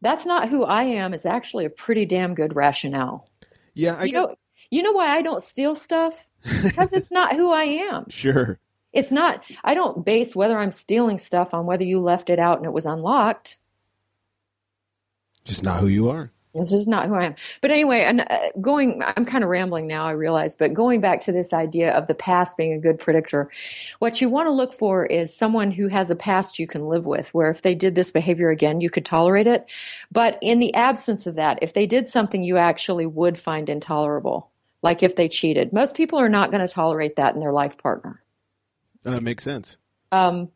That's not who I am is actually a pretty damn good rationale. Yeah, I you guess. know, you know why I don't steal stuff? Because it's not who I am. (laughs) Sure. It's not, I don't base whether I'm stealing stuff on whether you left it out and it was unlocked. Just not who you are. This is not who I am. But anyway, and uh, going, I'm kind of rambling now, I realize, but going back to this idea of the past being a good predictor, what you want to look for is someone who has a past you can live with, where if they did this behavior again, you could tolerate it. But in the absence of that, if they did something you actually would find intolerable, like if they cheated, most people are not going to tolerate that in their life partner. Uh, that makes sense. Um,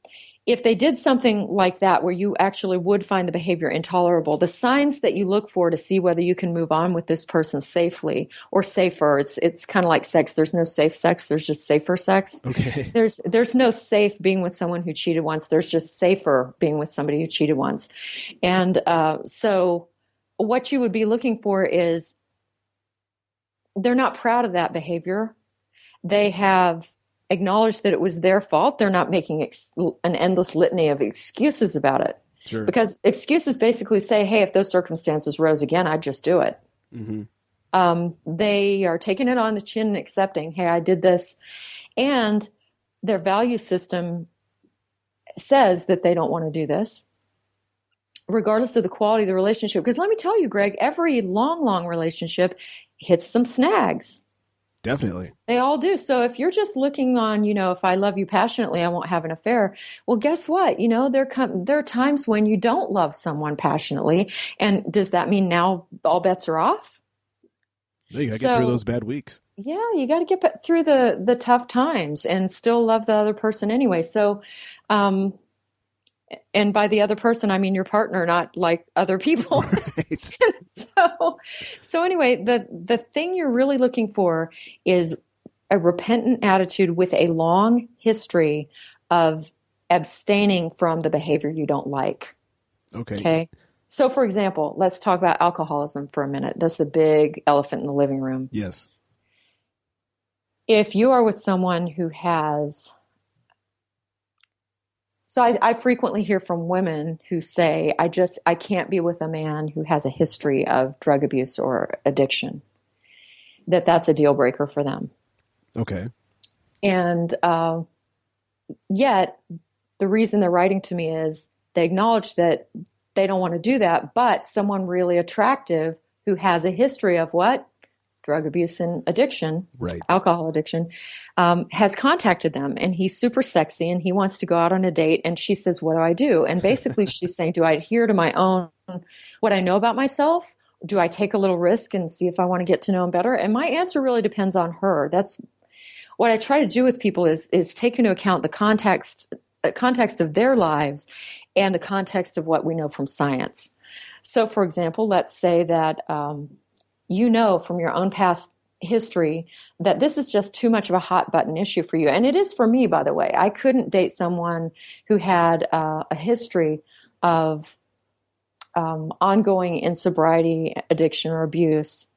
if they did something like that where you actually would find the behavior intolerable, the signs that you look for to see whether you can move on with this person safely or safer, it's it's kind of like sex. There's no safe sex, there's just safer sex. Okay. (laughs) There's there's no safe being with someone who cheated once. There's just safer being with somebody who cheated once. And uh, so what you would be looking for is they're not proud of that behavior. They have acknowledged that it was their fault. They're not making ex- an endless litany of excuses about it. Sure. Because excuses basically say, hey, if those circumstances rose again, I'd just do it. Mm-hmm. Um, they are taking it on the chin and accepting, hey, I did this. And their value system says that they don't want to do this, regardless of the quality of the relationship. Because let me tell you, Greg, every long, long relationship hits some snags. Definitely. They all do. So if you're just looking on, you know, if I love you passionately, I won't have an affair. Well, guess what? You know, there come there are times when you don't love someone passionately, and does that mean now all bets are off? No, you gotta So- get through those bad weeks. Yeah, you got to get through the the tough times and still love the other person anyway. So, um, and by the other person, I mean your partner, not like other people. (laughs) Right. (laughs) so so anyway the the thing you're really looking for is a repentant attitude with a long history of abstaining from the behavior you don't like Okay. okay so for example let's talk about alcoholism for a minute that's the big elephant in the living room Yes. if you are with someone who has so I, I frequently hear from women who say i just i can't be with a man who has a history of drug abuse or addiction. That that's a deal breaker for them. Okay. and uh, yet the reason they're writing to me is they acknowledge that they don't want to do that but someone really attractive who has a history of what drug abuse and addiction, right. alcohol addiction, um, has contacted them and he's super sexy and he wants to go out on a date. And she says, What do I do? And basically, (laughs) she's saying, Do I adhere to my own, what I know about myself? Do I take a little risk and see if I want to get to know him better? And my answer really depends on her. That's what I try to do with people is, is take into account the context, uh, context of their lives and the context of what we know from science. So, for example, let's say that um, you know from your own past history that this is just too much of a hot button issue for you. And it is for me, by the way. I couldn't date someone who had uh, a history of um, ongoing insobriety, addiction, or abuse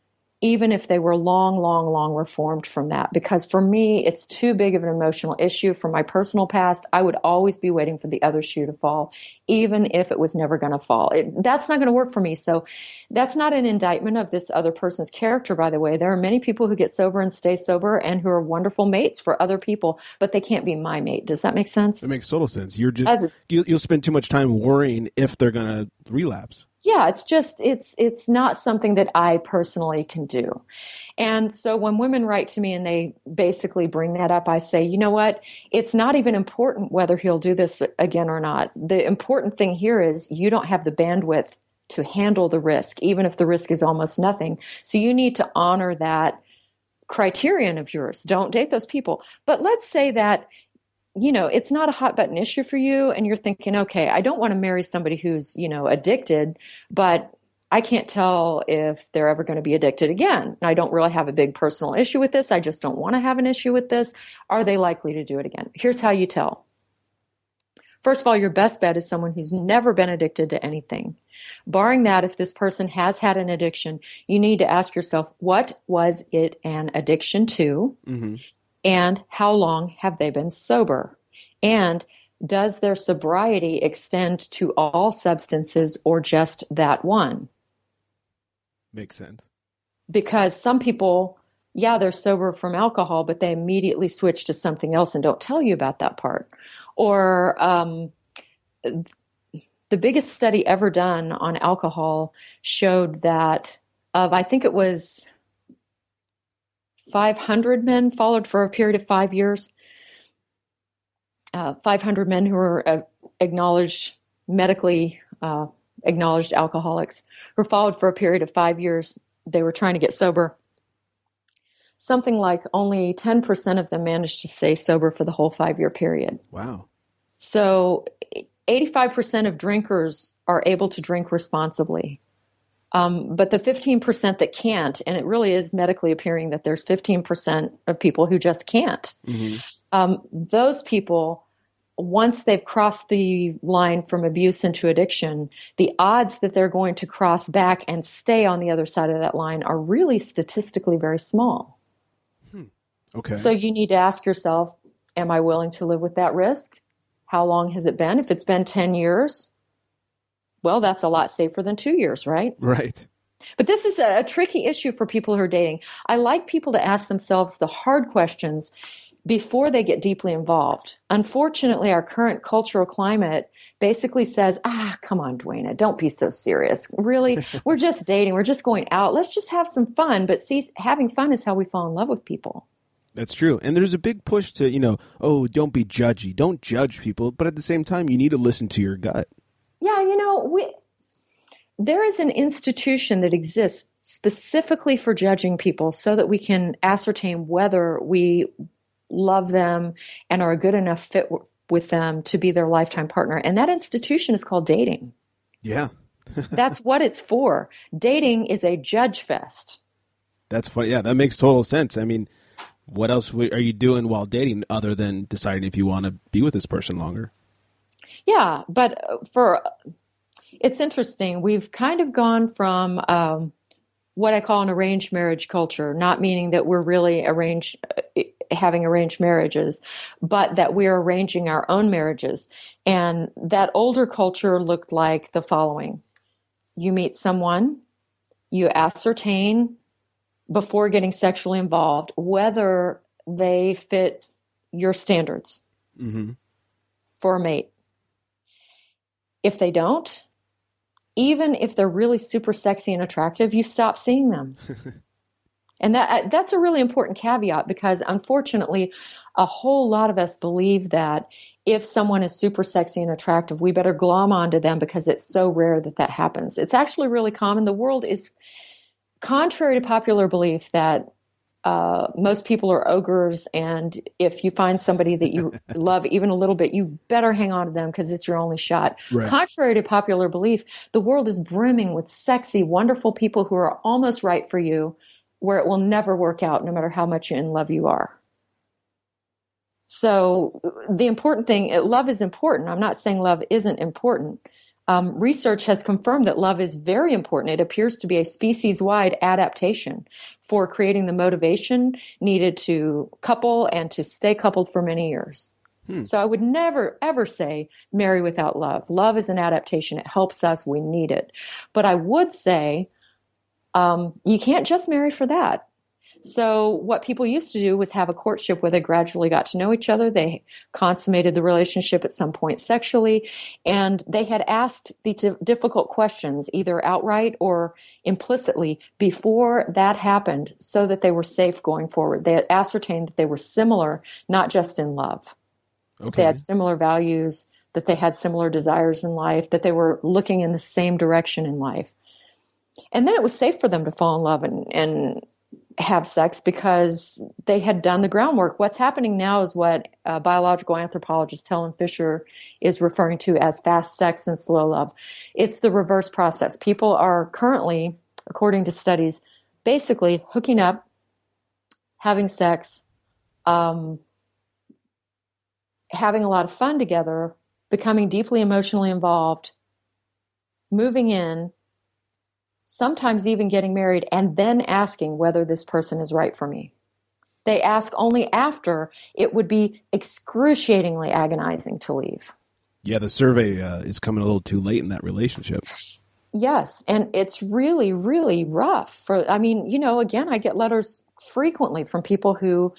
even if they were long, long, long reformed from that. Because for me, it's too big of an emotional issue from my personal past. I would always be waiting for the other shoe to fall, even if it was never going to fall. It, that's not going to work for me. So that's not an indictment of this other person's character, by the way. There are many people who get sober and stay sober and who are wonderful mates for other people, but they can't be my mate. Does that make sense? It makes total sense. You're just, uh, you, you'll spend too much time worrying if they're going to relapse yeah it's just it's it's not something that i personally can do. And so when women write to me and they basically bring that up i say you know what? It's not even important whether he'll do this again or not. The important thing here is you don't have the bandwidth to handle the risk even if the risk is almost nothing. So you need to honor that criterion of yours. Don't date those people. But let's say that you know, it's not a hot button issue for you and you're thinking, okay, I don't want to marry somebody who's, you know, addicted, but I can't tell if they're ever going to be addicted again. I don't really have a big personal issue with this. I just don't want to have an issue with this. Are they likely to do it again? Here's how you tell. First of all, your best bet is someone who's never been addicted to anything. Barring that, if this person has had an addiction, you need to ask yourself, what was it an addiction to? Mm-hmm. And how long have they been sober? And does their sobriety extend to all substances or just that one? Makes sense. Because some people, yeah, they're sober from alcohol, but they immediately switch to something else and don't tell you about that part. Or um, the biggest study ever done on alcohol showed that of, I think it was 500 men followed for a period of five years. Uh, 500 men who were uh, acknowledged, medically uh, acknowledged alcoholics, were followed for a period of five years. They were trying to get sober. Something like only 10% of them managed to stay sober for the whole five year period. Wow. So 85% of drinkers are able to drink responsibly. Um, but the 15% that can't, and it really is medically appearing that there's 15% of people who just can't, mm-hmm. um, those people, once they've crossed the line from abuse into addiction, the odds that they're going to cross back and stay on the other side of that line are really statistically very small. Hmm. Okay. So you need to ask yourself, am I willing to live with that risk? How long has it been? If it's been 10 years, well, that's a lot safer than two years, right? Right. But this is a, a tricky issue for people who are dating. I like people to ask themselves the hard questions before they get deeply involved. Unfortunately, our current cultural climate basically says, ah, come on, Duana, don't be so serious. Really, (laughs) we're just dating, we're just going out. Let's just have some fun. But see, having fun is how we fall in love with people. That's true. And there's a big push to, you know, oh, don't be judgy. Don't judge people. But at the same time, you need to listen to your gut. Know, we there is an institution that exists specifically for judging people so that we can ascertain whether we love them and are a good enough fit w- with them to be their lifetime partner. And that institution is called dating. Yeah. (laughs) That's what it's for. Dating is a judge fest. That's funny. Yeah, that makes total sense. I mean, what else are you doing while dating other than deciding if you want to be with this person longer? Yeah, but uh, for it's interesting. We've kind of gone from um, what I call an arranged marriage culture, not meaning that we're really arranged uh, having arranged marriages, but that we're arranging our own marriages. And that older culture looked like the following: you meet someone, you ascertain before getting sexually involved whether they fit your standards mm-hmm. for a mate if they don't, even if they're really super sexy and attractive, you stop seeing them. (laughs) And that uh, that's a really important caveat because unfortunately, a whole lot of us believe that if someone is super sexy and attractive, we better glom onto them because it's so rare that that happens. It's actually really common. The world is contrary to popular belief that uh, most people are ogres, and if you find somebody that you (laughs) love even a little bit, you better hang on to them because it's your only shot. Right. Contrary to popular belief, the world is brimming with sexy, wonderful people who are almost right for you, where it will never work out, no matter how much in love you are. So the important thing, love is important. I'm not saying love isn't important. Um, research has confirmed that love is very important. It appears to be a species wide adaptation for creating the motivation needed to couple and to stay coupled for many years. Hmm. So I would never, ever say marry without love. Love is an adaptation. It helps us. We need it. But I would say um, you can't just marry for that. So what people used to do was have a courtship where they gradually got to know each other. They consummated the relationship at some point sexually, and they had asked the difficult questions either outright or implicitly before that happened so that they were safe going forward. They had ascertained that they were similar, not just in love. Okay. They had similar values, that they had similar desires in life, that they were looking in the same direction in life. And then it was safe for them to fall in love and, and have sex because they had done the groundwork. What's happening now is what uh, biological anthropologist Helen Fisher is referring to as fast sex and slow love. It's the reverse process. People are currently, according to studies, basically hooking up, having sex, um, having a lot of fun together, becoming deeply emotionally involved, moving in, sometimes even getting married and then asking whether this person is right for me. They ask only after it would be excruciatingly agonizing to leave. Yeah, the survey uh, is coming a little too late in that relationship. Yes, and it's really, really rough. For I mean, you know, again, I get letters frequently from people who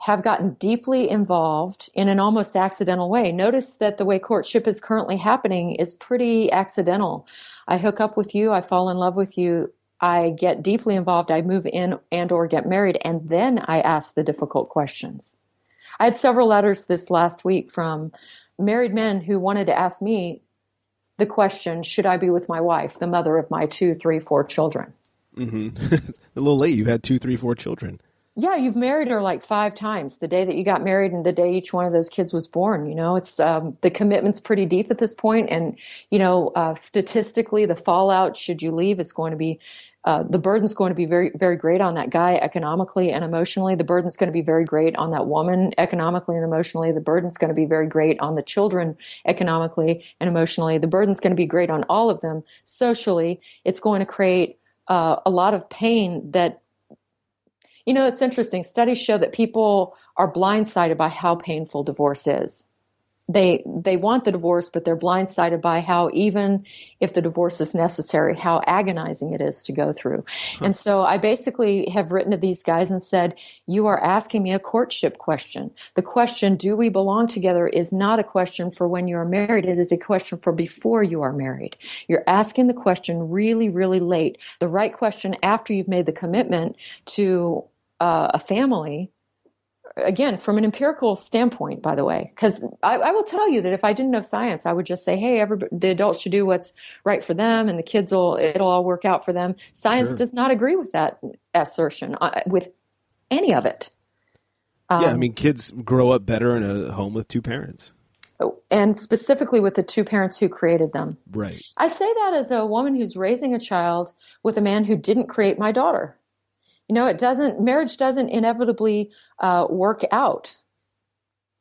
have gotten deeply involved in an almost accidental way. Notice that the way courtship is currently happening is pretty accidental. I hook up with you, I fall in love with you, I get deeply involved, I move in and or get married, and then I ask the difficult questions. I had several letters this last week from married men who wanted to ask me the question, should I be with my wife, the mother of my two, three, four children? Mm-hmm. (laughs) a little late. You had two, three, four children yeah, you've married her like five times. The day that you got married and the day each one of those kids was born. You know, it's um, the commitment's pretty deep at this point. and you know, uh, statistically, the fallout should you leave is going to be. Uh, the burden's going to be very, very great on that guy economically and emotionally. The burden's going to be very great on that woman economically and emotionally. The burden's going to be very great on the children economically and emotionally. The burden's going to be great on all of them socially. It's going to create uh, a lot of pain that you know, it's interesting. Studies show that people are blindsided by how painful divorce is. They they want the divorce, but they're blindsided by how even if the divorce is necessary, how agonizing it is to go through. Huh. And so I basically have written to these guys and said, "You are asking me a courtship question. The question, do we belong together, is not a question for when you are married. It is a question for before you are married. You're asking the question really, really late. The right question after you've made the commitment to uh, a family again from an empirical standpoint by the way because I, I, will tell you that if i didn't know science i would just say hey the adults should do what's right for them and the kids will it'll all work out for them. Science sure. does not agree with that assertion uh, with any of it. Um, yeah i um, mean kids grow up better in a home with two parents. Oh, and specifically with the two parents who created them. Right. I say that as a woman who's raising a child with a man who didn't create my daughter you know, it doesn't, marriage doesn't inevitably uh, work out.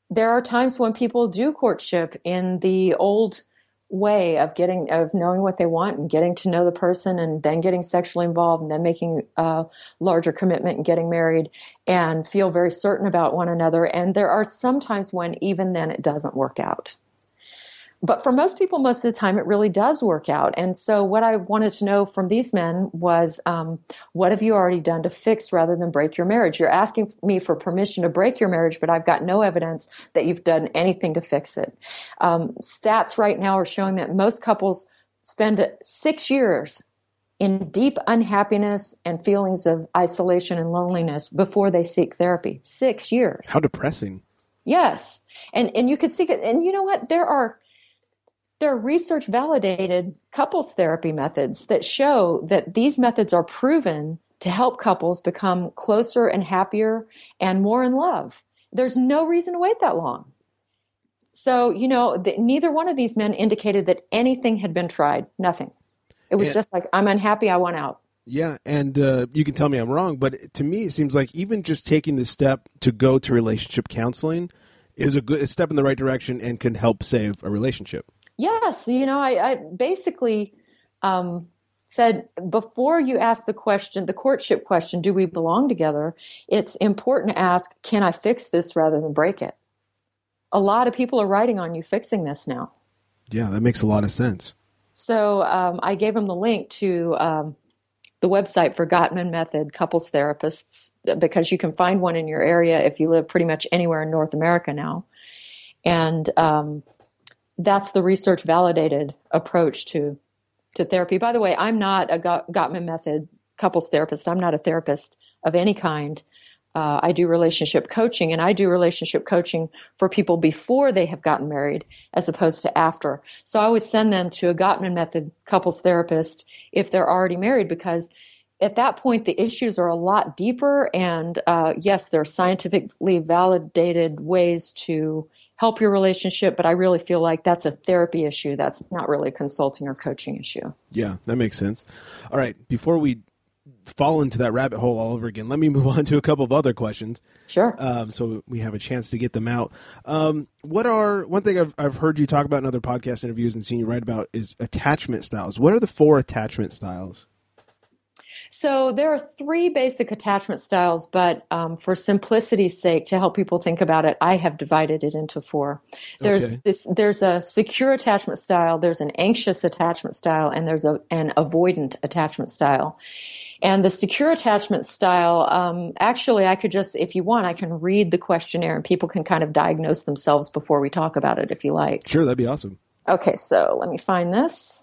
There are times when people do courtship in the old way of getting, of knowing what they want and getting to know the person and then getting sexually involved and then making a larger commitment and getting married and feel very certain about one another. And there are some times when even then it doesn't work out but for most people, most of the time, it really does work out. And so, what I wanted to know from these men was, um, what have you already done to fix rather than break your marriage? You're asking me for permission to break your marriage, but I've got no evidence that you've done anything to fix it. Um, stats right now are showing that most couples spend six years in deep unhappiness and feelings of isolation and loneliness before they seek therapy. Six years. How depressing. Yes. And and you could see it and you know what? There are there are research validated couples therapy methods that show that these methods are proven to help couples become closer and happier and more in love. There's no reason to wait that long. So, you know, the, neither one of these men indicated that anything had been tried. Nothing. It was just like, I'm unhappy, I want out. Yeah, and uh, you can tell me I'm wrong, but to me, it seems like even just taking the step to go to relationship counseling is a good a step in the right direction and can help save a relationship. Yes, you know, I, I basically um, said before you ask the question, the courtship question, do we belong together? It's important to ask, can I fix this rather than break it? A lot of people are writing on you fixing this now. Yeah, that makes a lot of sense. So um, I gave him the link to um, the website for Gottman Method couples therapists because you can find one in your area if you live pretty much anywhere in North America now. And um, that's the research validated approach to to therapy. By the way, I'm not a Gottman Method couples therapist. I'm not a therapist of any kind. Uh, I do relationship coaching, and I do relationship coaching for people before they have gotten married as opposed to after. So I would send them to a Gottman Method couples therapist if they're already married because at that point the issues are a lot deeper. And uh, yes, there are scientifically validated ways to help your relationship, but I really feel like that's a therapy issue. That's not really a consulting or coaching issue. Yeah, that makes sense. All right, before we fall into that rabbit hole all over again. Let me (laughs) move on to a couple of other questions. Sure. Um, so we have a chance to get them out. Um, what are one thing I've I've heard you talk about in other podcast interviews and seen you write about is attachment styles. What are the four attachment styles? So there are three basic attachment styles, but um, for simplicity's sake, to help people think about it, I have divided it into four. There's okay. this. There's a secure attachment style. There's an anxious attachment style, and there's a, an avoidant attachment style. And the secure attachment style, um, actually, I could just, if you want, I can read the questionnaire and people can kind of diagnose themselves before we talk about it, if you like. Sure, that'd be awesome. Okay, so let me find this.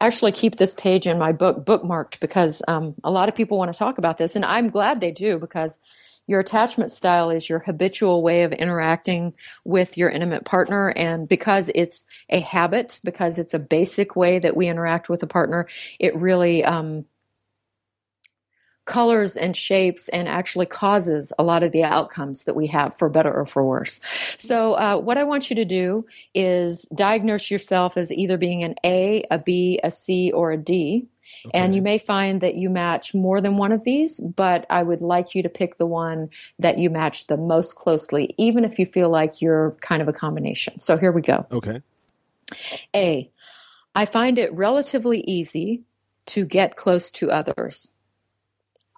Actually, keep this page in my book bookmarked because um, a lot of people want to talk about this, and I'm glad they do because your attachment style is your habitual way of interacting with your intimate partner. And because it's a habit, because it's a basic way that we interact with a partner, it really, um, colors and shapes and actually causes a lot of the outcomes that we have for better or for worse. So, uh, what I want you to do is diagnose yourself as either being an A, a B, a C, or a D. Okay. And you may find that you match more than one of these, but I would like you to pick the one that you match the most closely, even if you feel like you're kind of a combination. So here we go. Okay. A. I find it relatively easy to get close to others.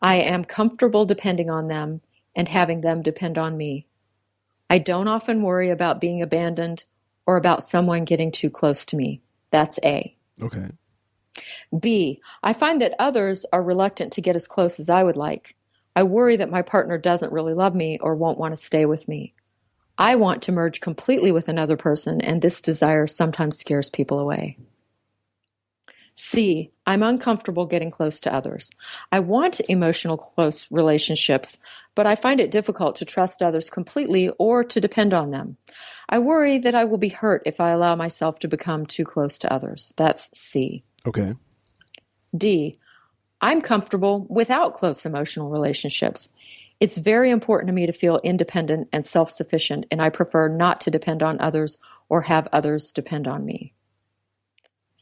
I am comfortable depending on them and having them depend on me. I don't often worry about being abandoned or about someone getting too close to me. That's A. Okay. B. I find that others are reluctant to get as close as I would like. I worry that my partner doesn't really love me or won't want to stay with me. I want to merge completely with another person, and this desire sometimes scares people away. C. I'm uncomfortable getting close to others. I want emotional close relationships, but I find it difficult to trust others completely or to depend on them. I worry that I will be hurt if I allow myself to become too close to others. That's C. Okay. D. I'm comfortable without close emotional relationships. It's very important to me to feel independent and self sufficient, and I prefer not to depend on others or have others depend on me.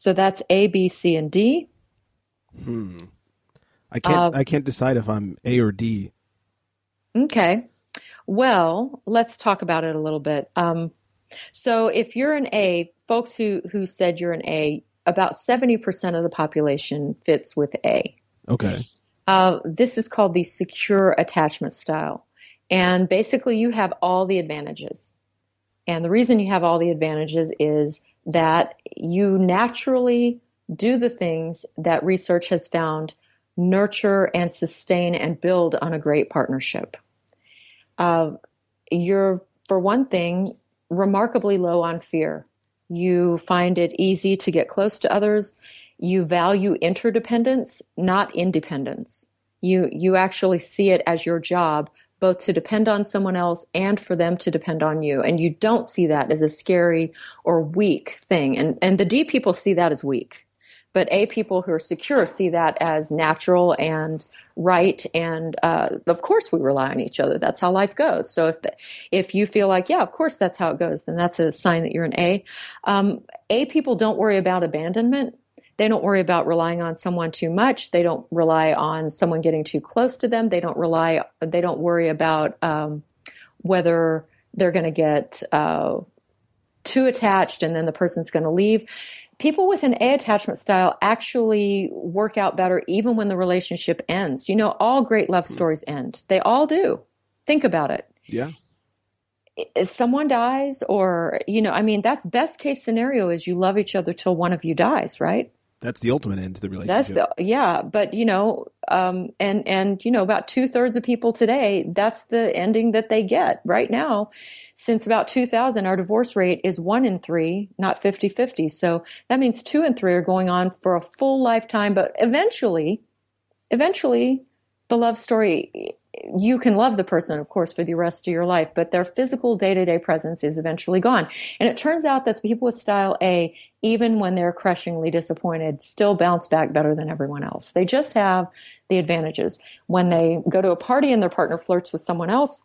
So that's A, B, C, and D. Hmm. I can't. Uh, I can't decide if I'm A or D. Okay. Well, let's talk about it a little bit. Um, so, if you're an A, folks who who said you're an A, about 70% of the population fits with A. Okay. Uh, this is called the secure attachment style. And basically, you have all the advantages. And the reason you have all the advantages is that you naturally do the things that research has found nurture and sustain and build on a great partnership. Uh, you're, for one thing, remarkably low on fear. You find it easy to get close to others. You value interdependence, not independence. You you actually see it as your job both to depend on someone else and for them to depend on you. And you don't see that as a scary or weak thing. And and the D people see that as weak. But A people who are secure see that as natural and right. And uh, of course, we rely on each other. That's how life goes. So if the, if you feel like, yeah, of course that's how it goes, then that's a sign that you're an A. Um, a people don't worry about abandonment. They don't worry about relying on someone too much. They don't rely on someone getting too close to them. They don't rely. They don't worry about um, whether they're going to get uh, too attached and then the person's going to leave people with an A attachment style actually work out better even when the relationship ends. You know, all great love hmm. stories end. They all do. Think about it. Yeah. If someone dies or, you know, I mean, that's best case scenario is you love each other till one of you dies, right? That's the ultimate end to the relationship. That's the yeah, but you know, um, and and you know, about two thirds of people today, that's the ending that they get right now. Since about 2000, our divorce rate is one in three, not 50-50. So that means two and three are going on for a full lifetime. But eventually, eventually, the love story you can love the person, of course, for the rest of your life, but their physical day to day presence is eventually gone. And it turns out that people with style A, even when they're crushingly disappointed, still bounce back better than everyone else. They just have the advantages. When they go to a party and their partner flirts with someone else,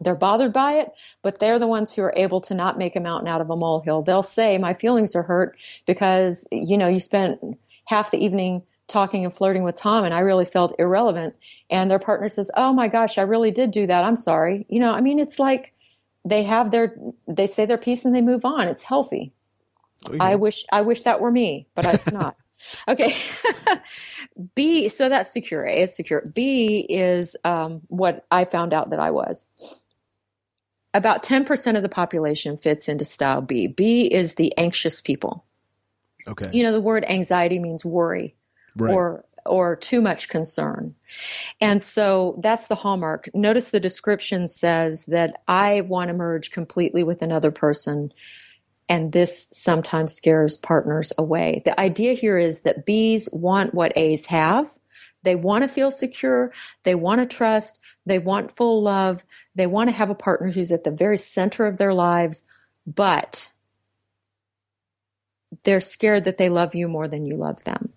they're bothered by it, but they're the ones who are able to not make a mountain out of a molehill. They'll say, My feelings are hurt because, you know, you spent half the evening talking and flirting with Tom and I really felt irrelevant. And their partner says, Oh my gosh, I really did do that. I'm sorry. You know, I mean, it's like they have their, they say their piece and they move on. It's healthy. Oh, yeah. I wish, I wish that were me, but it's (laughs) not. okay. (laughs) B, so that's secure. A is secure. B is um, what I found out that I was. About 10% of the population fits into style B. B is the anxious people. Okay. You know, the word anxiety means worry right. or or too much concern. And so that's the hallmark. Notice the description says that I want to merge completely with another person. And this sometimes scares partners away. The idea here is that B's want what A's have. They want to feel secure. They want to trust. They want full love. They want to have a partner who's at the very center of their lives, but they're scared that they love you more than you love them.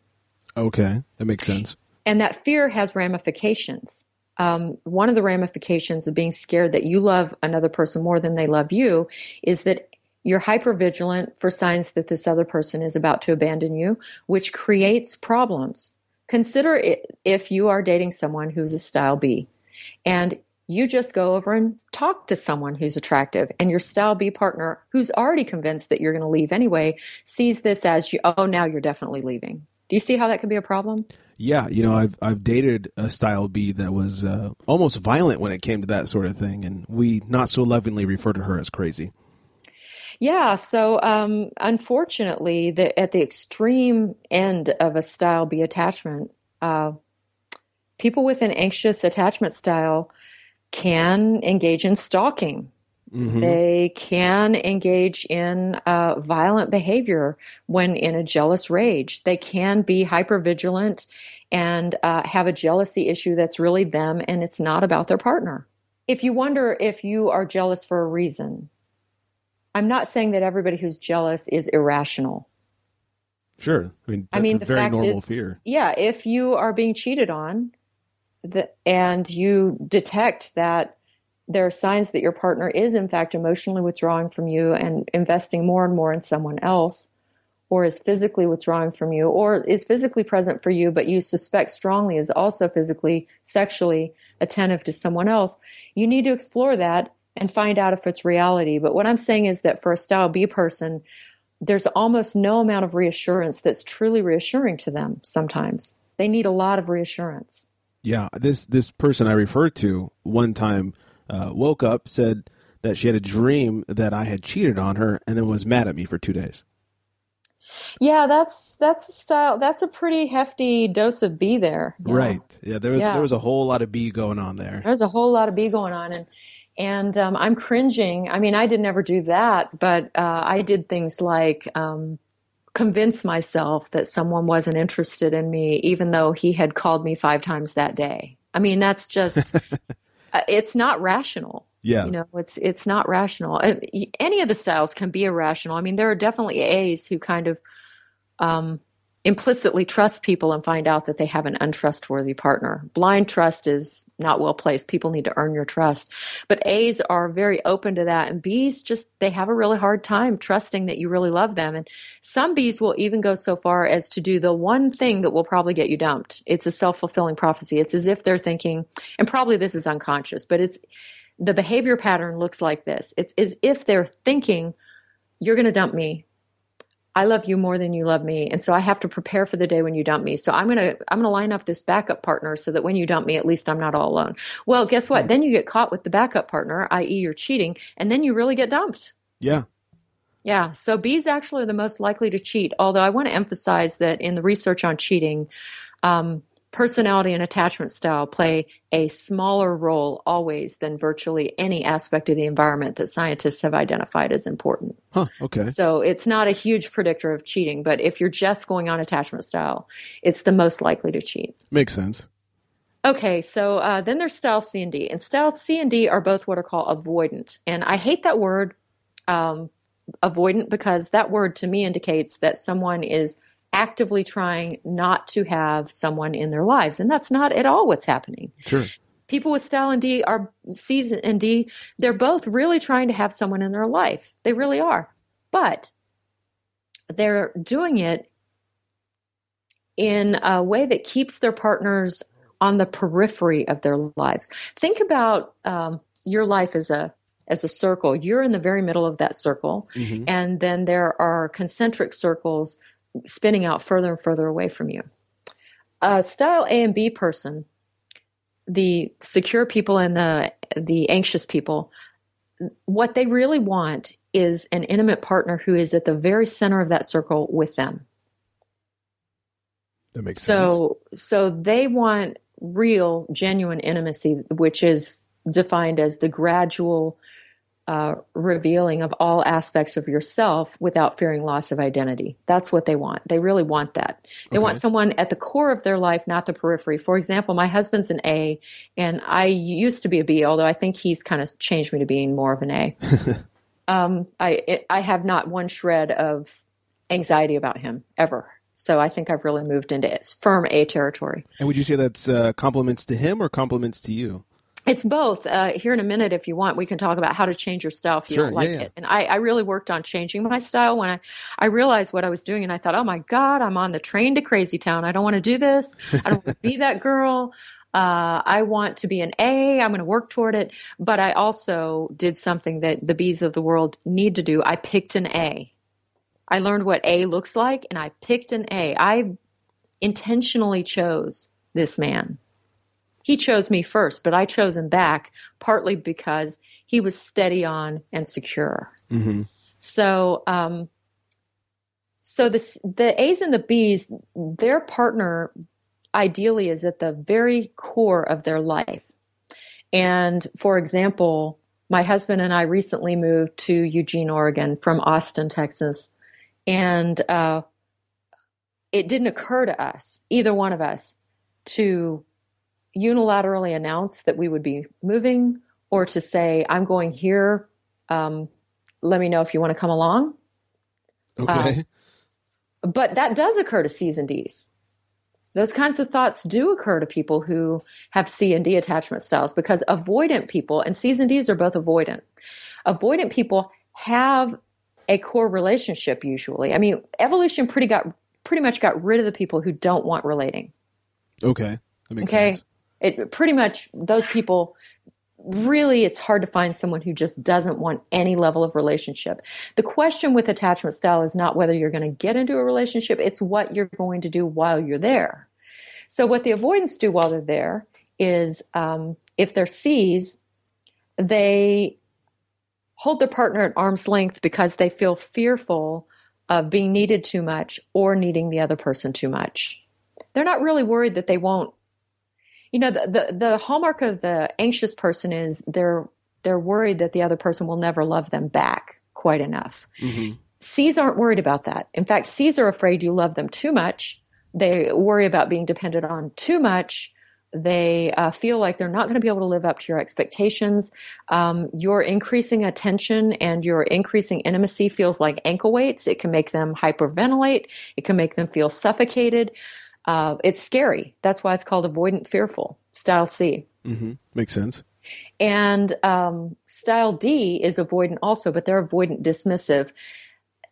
Okay, that makes sense. And that fear has ramifications. Um, one of the ramifications of being scared that you love another person more than they love you is that you're hyper vigilant for signs that this other person is about to abandon you, which creates problems. Consider if you are dating someone who's a style B and you just go over and talk to someone who's attractive and your style B partner who's already convinced that you're going to leave anyway sees this as you, oh, now you're definitely leaving. Do you see how that could be a problem? Yeah, you know, I've I've dated a style B that was uh, almost violent when it came to that sort of thing, and we not so lovingly refer to her as crazy. Yeah, so um, unfortunately, the, at the extreme end of a style B attachment, uh, people with an anxious attachment style can engage in stalking Mm-hmm. They can engage in uh, violent behavior when in a jealous rage. They can be hyper vigilant and uh, have a jealousy issue that's really them and it's not about their partner. If you wonder if you are jealous for a reason, I'm not saying that everybody who's jealous is irrational. Sure. I mean, I mean, the very normal is, fear. Yeah. If you are being cheated on the, and you detect that there are signs that your partner is in fact emotionally withdrawing from you and investing more and more in someone else or is physically withdrawing from you or is physically present for you but you suspect strongly is also physically sexually attentive to someone else. You need to explore that and find out if it's reality. But what i'm saying is that for a style b person there's almost no amount of reassurance that's truly reassuring to them sometimes. They need a lot of reassurance. Yeah this this person i referred to one time uh, woke up, said that she had a dream that I had cheated on her, and then was mad at me for two days. Yeah, that's that's a style. That's a pretty hefty dose of B there. Right. Yeah, there was yeah. there was a whole lot of B going on there. There's a whole lot of B going on, and and um, I'm cringing. I mean, I did never do that, but uh, I did things like um, convince myself that someone wasn't interested in me, even though he had called me five times that day. I mean, that's just, (laughs) it's not rational. Yeah. You know, it's, it's not rational. Uh, any of the styles can be irrational. I mean, there are definitely A's who kind of, um, implicitly trust people and find out that they have an untrustworthy partner. Blind trust is not well placed. People need to earn your trust. But A's are very open to that. And B's just, they have a really hard time trusting that you really love them. And some B's will even go so far as to do the one thing that will probably get you dumped. It's a self fulfilling prophecy. It's as if they're thinking, and probably this is unconscious, but it's the behavior pattern looks like this. It's as if they're thinking, you're going to dump me I love you more than you love me. And so I have to prepare for the day when you dump me. So I'm going to, I'm going to line up this backup partner so that when you dump me, at least I'm not all alone. Well, guess what? Mm. Then you get caught with the backup partner, i.e. you're cheating, and then you really get dumped. Yeah. Yeah. So B's actually are the most likely to cheat. Although I want to emphasize that in the research on cheating, um, personality and attachment style play a smaller role always than virtually any aspect of the environment that scientists have identified as important. Huh, okay. So it's not a huge predictor of cheating, but if you're just going on attachment style, it's the most likely to cheat. Makes sense. Okay, so uh, then there's style C and D, and style C and D are both what are called avoidant, and I hate that word um, avoidant because that word to me indicates that someone is actively trying not to have someone in their lives. And that's not at all what's happening. Sure. People with style and D are C's and D, they're both really trying to have someone in their life. They really are. But they're doing it in a way that keeps their partners on the periphery of their lives. Think about um, your life as a as a circle. You're in the very middle of that circle, mm-hmm. and then there are concentric circles spinning out further and further away from you. A style A and B person, the secure people and the the anxious people, what they really want is an intimate partner who is at the very center of that circle with them. That makes sense. so, sense. So they want real, genuine intimacy, which is defined as the gradual uh, revealing of all aspects of yourself without fearing loss of identity. That's what they want. They really want that. They okay. want someone at the core of their life, not the periphery. For example, my husband's an A, and I used to be a B, although I think he's kind of changed me to being more of an A. (laughs) um, I it, I have not one shred of anxiety about him ever. So I think I've really moved into firm A territory. And would you say that's uh, compliments to him or compliments to you? It's both. Uh, here in a minute, if you want, we can talk about how to change your style if you sure, don't like yeah, yeah. it. And I, I, really worked on changing my style when I, I realized what I was doing, and I thought, oh my God, I'm on the train to Crazy Town. I don't want to do this. I don't want to be (laughs) that girl. Uh, I want to be an A. I'm going to work toward it. But I also did something that the B's of the world need to do. I picked an A. I learned what A looks like, and I picked an A. I intentionally chose this man he chose me first, but I chose him back partly because he was steady on and secure. Mm-hmm. So, um, so the the A's and the B's, their partner ideally is at the very core of their life. And for example, my husband and I recently moved to Eugene, Oregon from Austin, Texas. And uh, it didn't occur to us, either one of us, to unilaterally announce that we would be moving or to say, I'm going here. Um, let me know if you want to come along. Okay. Uh, but that does occur to C's and D's. Those kinds of thoughts do occur to people who have C and D attachment styles because avoidant people, and C's and D's are both avoidant. Avoidant people have a core relationship usually. I mean, evolution pretty got pretty much got rid of the people who don't want relating. Okay. That makes okay. sense. It pretty much those people really it's hard to find someone who just doesn't want any level of relationship. The question with attachment style is not whether you're going to get into a relationship, it's what you're going to do while you're there. So what the avoidants do while they're there is um, if they're C's, they hold their partner at arm's length because they feel fearful of being needed too much or needing the other person too much. They're not really worried that they won't you know the, the, the hallmark of the anxious person is they're they're worried that the other person will never love them back quite enough mm-hmm. C's aren't worried about that. In fact, C's are afraid you love them too much. They worry about being dependent on too much. They uh, feel like they're not going to be able to live up to your expectations. Um, your increasing attention and your increasing intimacy feels like ankle weights. It can make them hyperventilate. It can make them feel suffocated. Uh, it's scary. That's why it's called avoidant fearful, style C. Mm-hmm. Makes sense. And um, style D is avoidant also, but they're avoidant dismissive.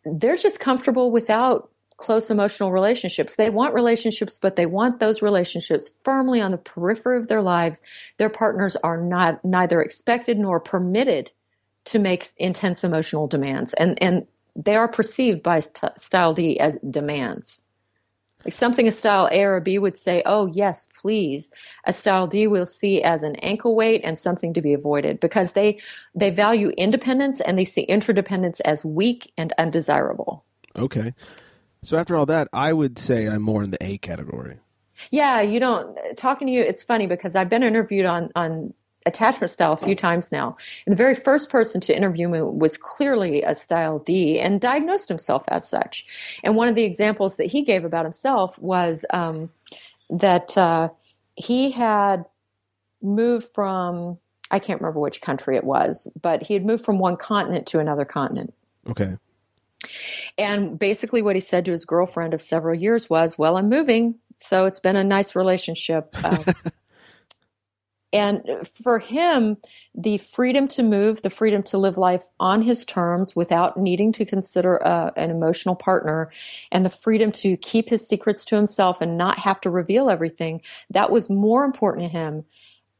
They're just comfortable without close emotional relationships. They want relationships, but they want those relationships firmly on the periphery of their lives. Their partners are not neither expected nor permitted to make intense emotional demands, and and they are perceived by st- style D as demands. Like something a style A or a B would say, "Oh yes, please." A style D will see as an ankle weight and something to be avoided because they they value independence and they see interdependence as weak and undesirable. Okay. So after all that, I would say I'm more in the A category. Yeah, you don't talking to you. It's funny because I've been interviewed on on attachment style a few times now. And the very first person to interview me was clearly a style D and diagnosed himself as such. And one of the examples that he gave about himself was um, that uh, he had moved from I can't remember which country it was, but he had moved from one continent to another continent. Okay. And basically, what he said to his girlfriend of several years was, Well, I'm moving. So it's been a nice relationship. Uh, (laughs) and for him, the freedom to move, the freedom to live life on his terms without needing to consider uh, an emotional partner, and the freedom to keep his secrets to himself and not have to reveal everything, that was more important to him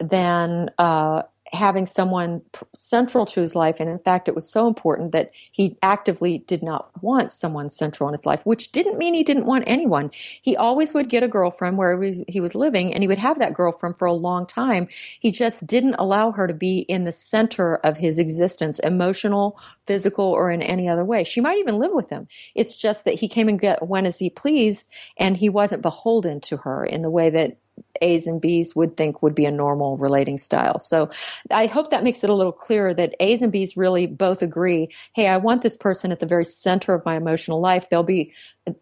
than uh, having someone central to his life. And in fact, it was so important that he actively did not want someone central in his life, which didn't mean he didn't want anyone. He always would get a girlfriend where he was, living and he would have that girlfriend for a long time. He just didn't allow her to be in the center of his existence, emotional, physical, or in any other way. She might even live with him. It's just that he came and went as he pleased and he wasn't beholden to her in the way that A's and B's would think would be a normal relating style. So I hope that makes it a little clearer that A's and B's really both agree, hey, I want this person at the very center of my emotional life. They'll be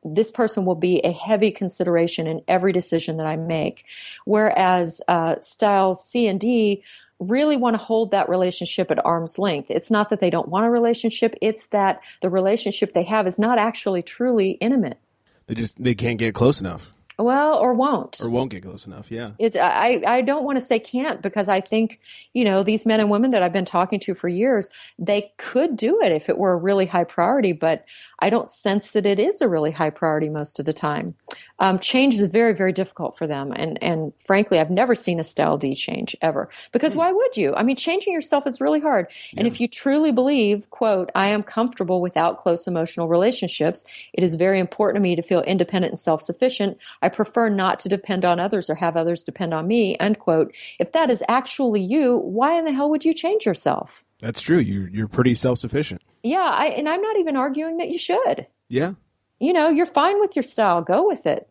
this person will be a heavy consideration in every decision that I make. Whereas uh, styles C and D really want to hold that relationship at arm's length. It's not that they don't want a relationship, it's that the relationship they have is not actually truly intimate. They just they can't get close enough. Well, or won't. Or won't get close enough, yeah. It, I, I don't want to say can't because I think, you know, these men and women that I've been talking to for years, they could do it if it were a really high priority, but I don't sense that it is a really high priority most of the time. Um, change is very, very difficult for them. And, and frankly, I've never seen a style D change ever because mm. why would you? I mean, changing yourself is really hard. Yeah. And if you truly believe, quote, I am comfortable without close emotional relationships, it is very important to me to feel independent and self sufficient. I prefer not to depend on others or have others depend on me, end quote. If that is actually you, why in the hell would you change yourself? That's true. You you're pretty self sufficient. Yeah, I, and I'm not even arguing that you should. Yeah. You know, you're fine with your style. Go with it.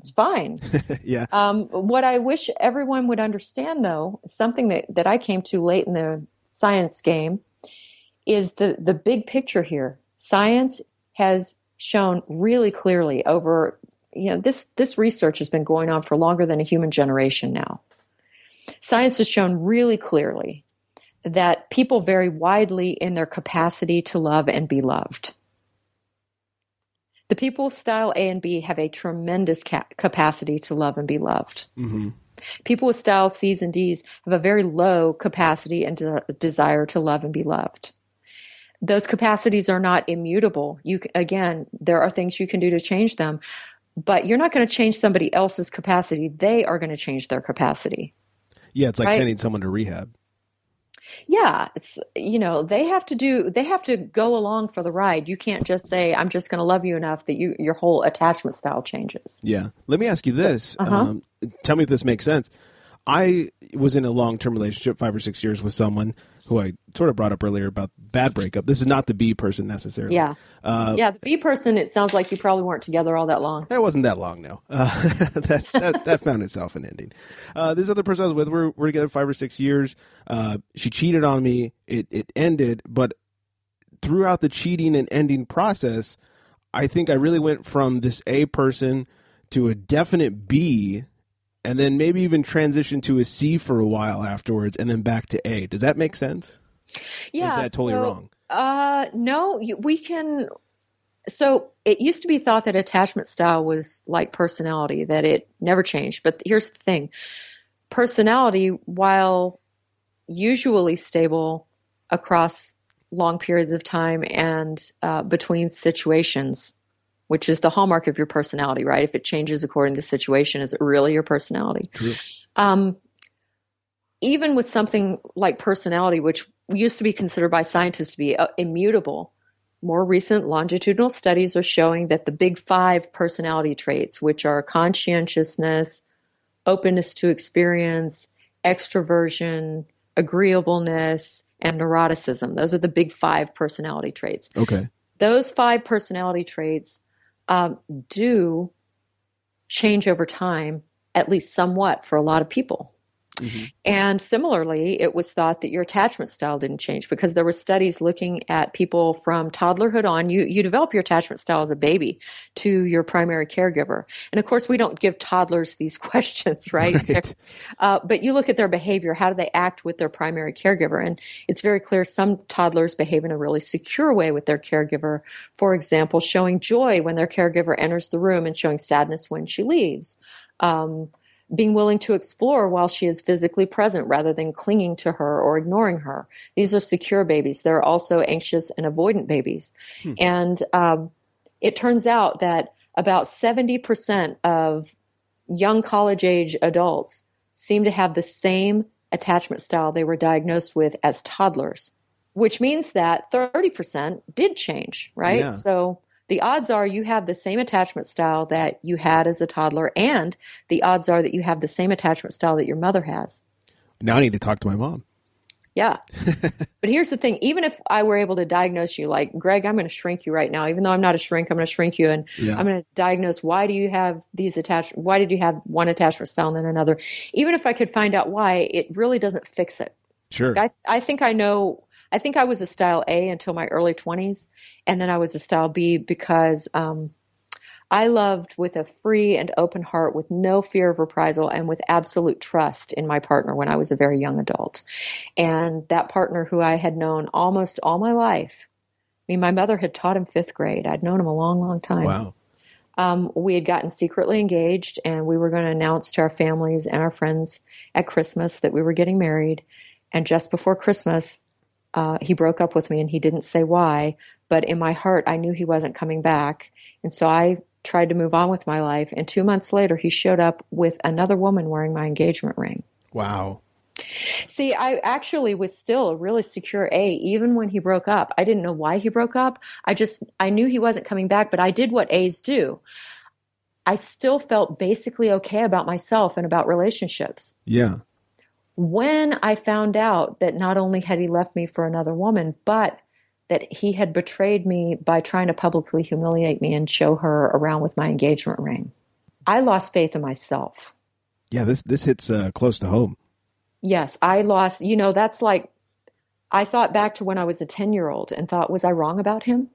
It's fine. (laughs) yeah. Um, what I wish everyone would understand, though, something that, that I came to late in the science game, is the the big picture here. Science has shown really clearly over you know this this research has been going on for longer than a human generation now. Science has shown really clearly that people vary widely in their capacity to love and be loved. The people style A and B have a tremendous ca- capacity to love and be loved. Mm-hmm. People with style C's and D's have a very low capacity and de- desire to love and be loved. Those capacities are not immutable. You again, there are things you can do to change them, but you're not going to change somebody else's capacity. They are going to change their capacity. Yeah, it's like right? sending someone to rehab. Yeah, it's you know, they have to do they have to go along for the ride. You can't just say I'm just going to love you enough that you your whole attachment style changes. Yeah. Let me ask you this. Uh-huh. Um, tell me if this makes sense. I was in a long term relationship, five or six years, with someone who I sort of brought up earlier about bad breakup. This is not the B person necessarily. Yeah. Uh, yeah, the B person, it sounds like you probably weren't together all that long. That wasn't that long, no. Uh, (laughs) that, that, that, found itself an ending. Uh, this other person I was with, we're, we're together five or six years. Uh, she cheated on me. It, it ended, but throughout the cheating and ending process, I think I really went from this A person to a definite B and then maybe even transition to a C for a while afterwards and then back to A. Does that make sense? Yeah. Or is that totally so, wrong? Uh, no, we can. So it used to be thought that attachment style was like personality, that it never changed. But here's the thing personality, while usually stable across long periods of time and uh, between situations, which is the hallmark of your personality, right? If it changes according to the situation, is it really your personality? True. Um, even with something like personality, which used to be considered by scientists to be uh, immutable, more recent longitudinal studies are showing that the big five personality traits, which are conscientiousness, openness to experience, extroversion, agreeableness, and neuroticism, those are the big five personality traits. Okay. Those five personality traits um, do change over time, at least somewhat for a lot of people. Mm-hmm. And similarly, it was thought that your attachment style didn't change because there were studies looking at people from toddlerhood on. You you develop your attachment style as a baby to your primary caregiver, and of course, we don't give toddlers these (laughs) questions, right? right. Uh, but you look at their behavior. How do they act with their primary caregiver? And it's very clear some toddlers behave in a really secure way with their caregiver. For example, showing joy when their caregiver enters the room and showing sadness when she leaves. Um, being willing to explore while she is physically present rather than clinging to her or ignoring her. These are secure babies. They're also anxious and avoidant babies. Hmm. And um, it turns out that about 70% of young college age adults seem to have the same attachment style they were diagnosed with as toddlers, which means that 30% did change, right? Yeah. So the odds are you have the same attachment style that you had as a toddler, and the odds are that you have the same attachment style that your mother has. Now I need to talk to my mom. Yeah. (laughs) but here's the thing even if I were able to diagnose you, like, Greg, I'm going to shrink you right now, even though I'm not a shrink, I'm going to shrink you and yeah. I'm going to diagnose why do you have these attachment, why did you have one attachment style and then another? Even if I could find out why, it really doesn't fix it. Sure. I, I think I know I think I was a style A until my early 20s, and then I was a style B because um, I loved with a free and open heart, with no fear of reprisal, and with absolute trust in my partner when I was a very young adult. And that partner who I had known almost all my life, I mean, my mother had taught him fifth grade. I'd known him a long, long time. Wow. Um, we had gotten secretly engaged, and we were going to announce to our families and our friends at Christmas that we were getting married. And just before Christmas, uh, he broke up with me and he didn't say why, but in my heart, I knew he wasn't coming back. And so I tried to move on with my life. And two months later, he showed up with another woman wearing my engagement ring. Wow. See, I actually was still a really secure A even when he broke up. I didn't know why he broke up. I just, I knew he wasn't coming back, but I did what A's do. I still felt basically okay about myself and about relationships. Yeah when I found out that not only had he left me for another woman, but that he had betrayed me by trying to publicly humiliate me and show her around with my engagement ring. I lost faith in myself. Yeah, this this hits uh, close to home. Yes, I lost. You know, that's like I thought back to when I was a ten year old and thought, was I wrong about him?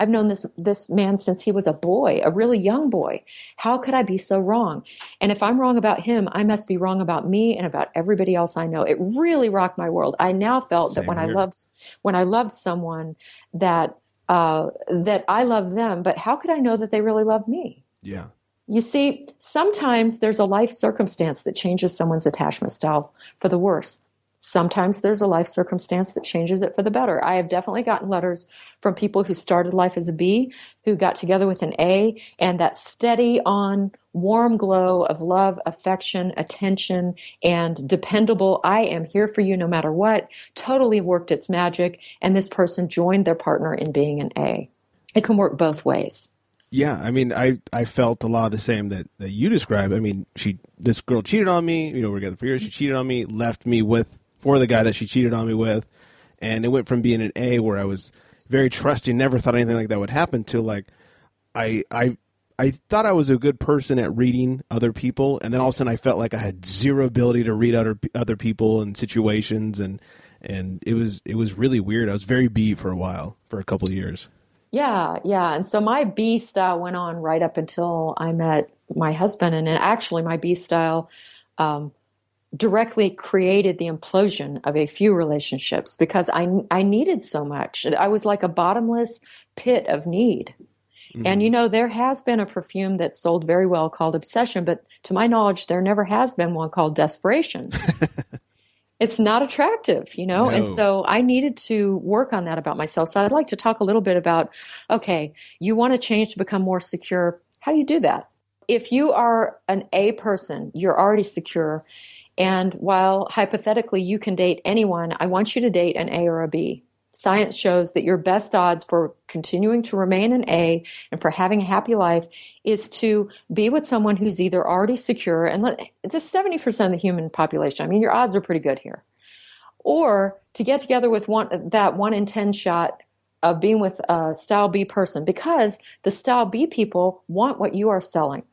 I've known this this man since he was a boy, a really young boy. How could I be so wrong? And if I'm wrong about him, I must be wrong about me and about everybody else I know. It really rocked my world. I now felt Same that when here. I loved when I loved someone that uh, that I love them, but how could I know that they really love me? Yeah. You see, sometimes there's a life circumstance that changes someone's attachment style for the worse. Sometimes there's a life circumstance that changes it for the better. I have definitely gotten letters from people who started life as a B, who got together with an A, and that steady on warm glow of love, affection, attention, and dependable, I am here for you no matter what, totally worked its magic, and this person joined their partner in being an A. It can work both ways. Yeah, I mean, I, I felt a lot of the same that, that you described. I mean, she this girl cheated on me. You know, we're together for years. She cheated on me, left me with for the guy that she cheated on me with, and it went from being an A where I was very trusting, never thought anything like that would happen, to like I I I thought I was a good person at reading other people, and then all of a sudden I felt like I had zero ability to read other other people and situations, and and it was it was really weird. I was very B for a while, for a couple of years. Yeah, yeah. And so my B style went on right up until I met my husband, and actually my B style um, directly created the implosion of a few relationships because I I needed so much. I was like a bottomless pit of need. Mm-hmm. And you know, there has been a perfume that sold very well called Obsession, but to my knowledge, there never has been one called Desperation. (laughs) it's not attractive, you know? No. And so I needed to work on that about myself. So I'd like to talk a little bit about okay, you want to change to become more secure. How do you do that? If you are an A person, you're already secure. And while hypothetically you can date anyone, I want you to date an A or a B science shows that your best odds for continuing to remain an A and for having a happy life is to be with someone who's either already secure and let, this 70% of the human population. I mean, your odds are pretty good here. Or to get together with one, that one in 10 shot of being with a style B person because the style B people want what you are selling.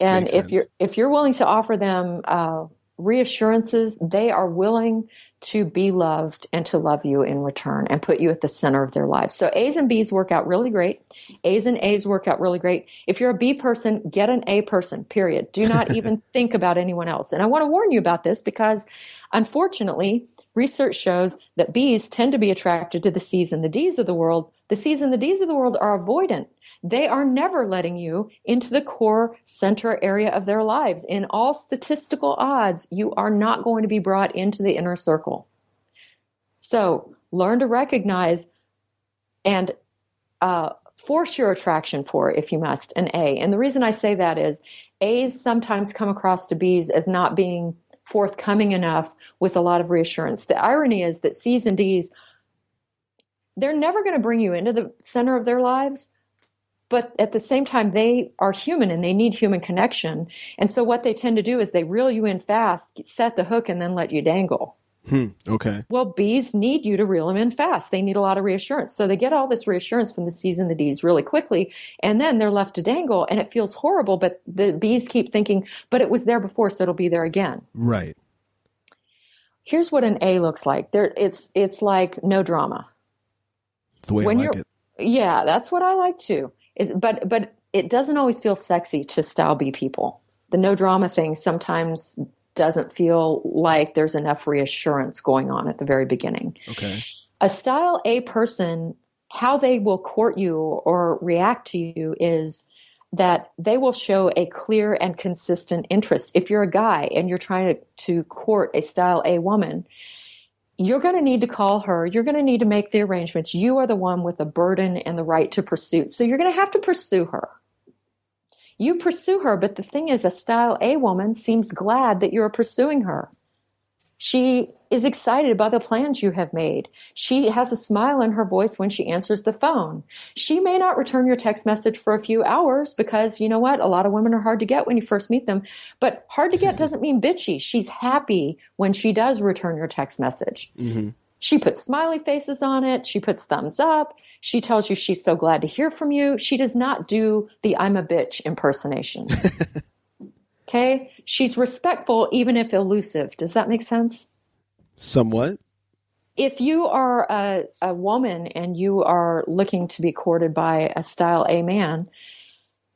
And if you're, if you're willing to offer them, uh, reassurances, they are willing to be loved and to love you in return and put you at the center of their lives. So A's and B's work out really great. A's and A's work out really great. If you're a B person, get an A person, period. Do not (laughs) even think about anyone else. And I want to warn you about this because unfortunately, research shows that B's tend to be attracted to the C's and the D's of the world. The C's and the D's of the world are avoidant. They are never letting you into the core center area of their lives. In all statistical odds, you are not going to be brought into the inner circle. So learn to recognize and uh, force your attraction for, if you must, an A. And the reason I say that is A's sometimes come across to B's as not being forthcoming enough with a lot of reassurance. The irony is that C's and D's, they're never going to bring you into the center of their lives. But at the same time, they are human and they need human connection. And so what they tend to do is they reel you in fast, set the hook, and then let you dangle. Hmm, okay. Well, B's need you to reel them in fast. They need a lot of reassurance. So they get all this reassurance from the C's and the D's really quickly, and then they're left to dangle, and it feels horrible. But the B's keep thinking, but it was there before, so it'll be there again. Right. Here's what an A looks like. There, it's it's like no drama. It's the way when I like it. Yeah, that's what I like too. But but it doesn't always feel sexy to style B people. The no drama thing sometimes doesn't feel like there's enough reassurance going on at the very beginning. Okay. A style A person, how they will court you or react to you is that they will show a clear and consistent interest. If you're a guy and you're trying to, to court a style A woman, you're going to need to call her. You're going to need to make the arrangements. You are the one with the burden and the right to pursue. So you're going to have to pursue her. You pursue her, but the thing is, a style A woman seems glad that you're pursuing her. She is excited by the plans you have made. She has a smile in her voice when she answers the phone. She may not return your text message for a few hours because you know what? A lot of women are hard to get when you first meet them, but hard to get doesn't mean bitchy. She's happy when she does return your text message. Mm-hmm. She puts smiley faces on it. She puts thumbs up. She tells you she's so glad to hear from you. She does not do the I'm a bitch impersonation. (laughs) okay? She's respectful, even if elusive. Does that make sense? Somewhat. If you are a, a woman and you are looking to be courted by a style A man,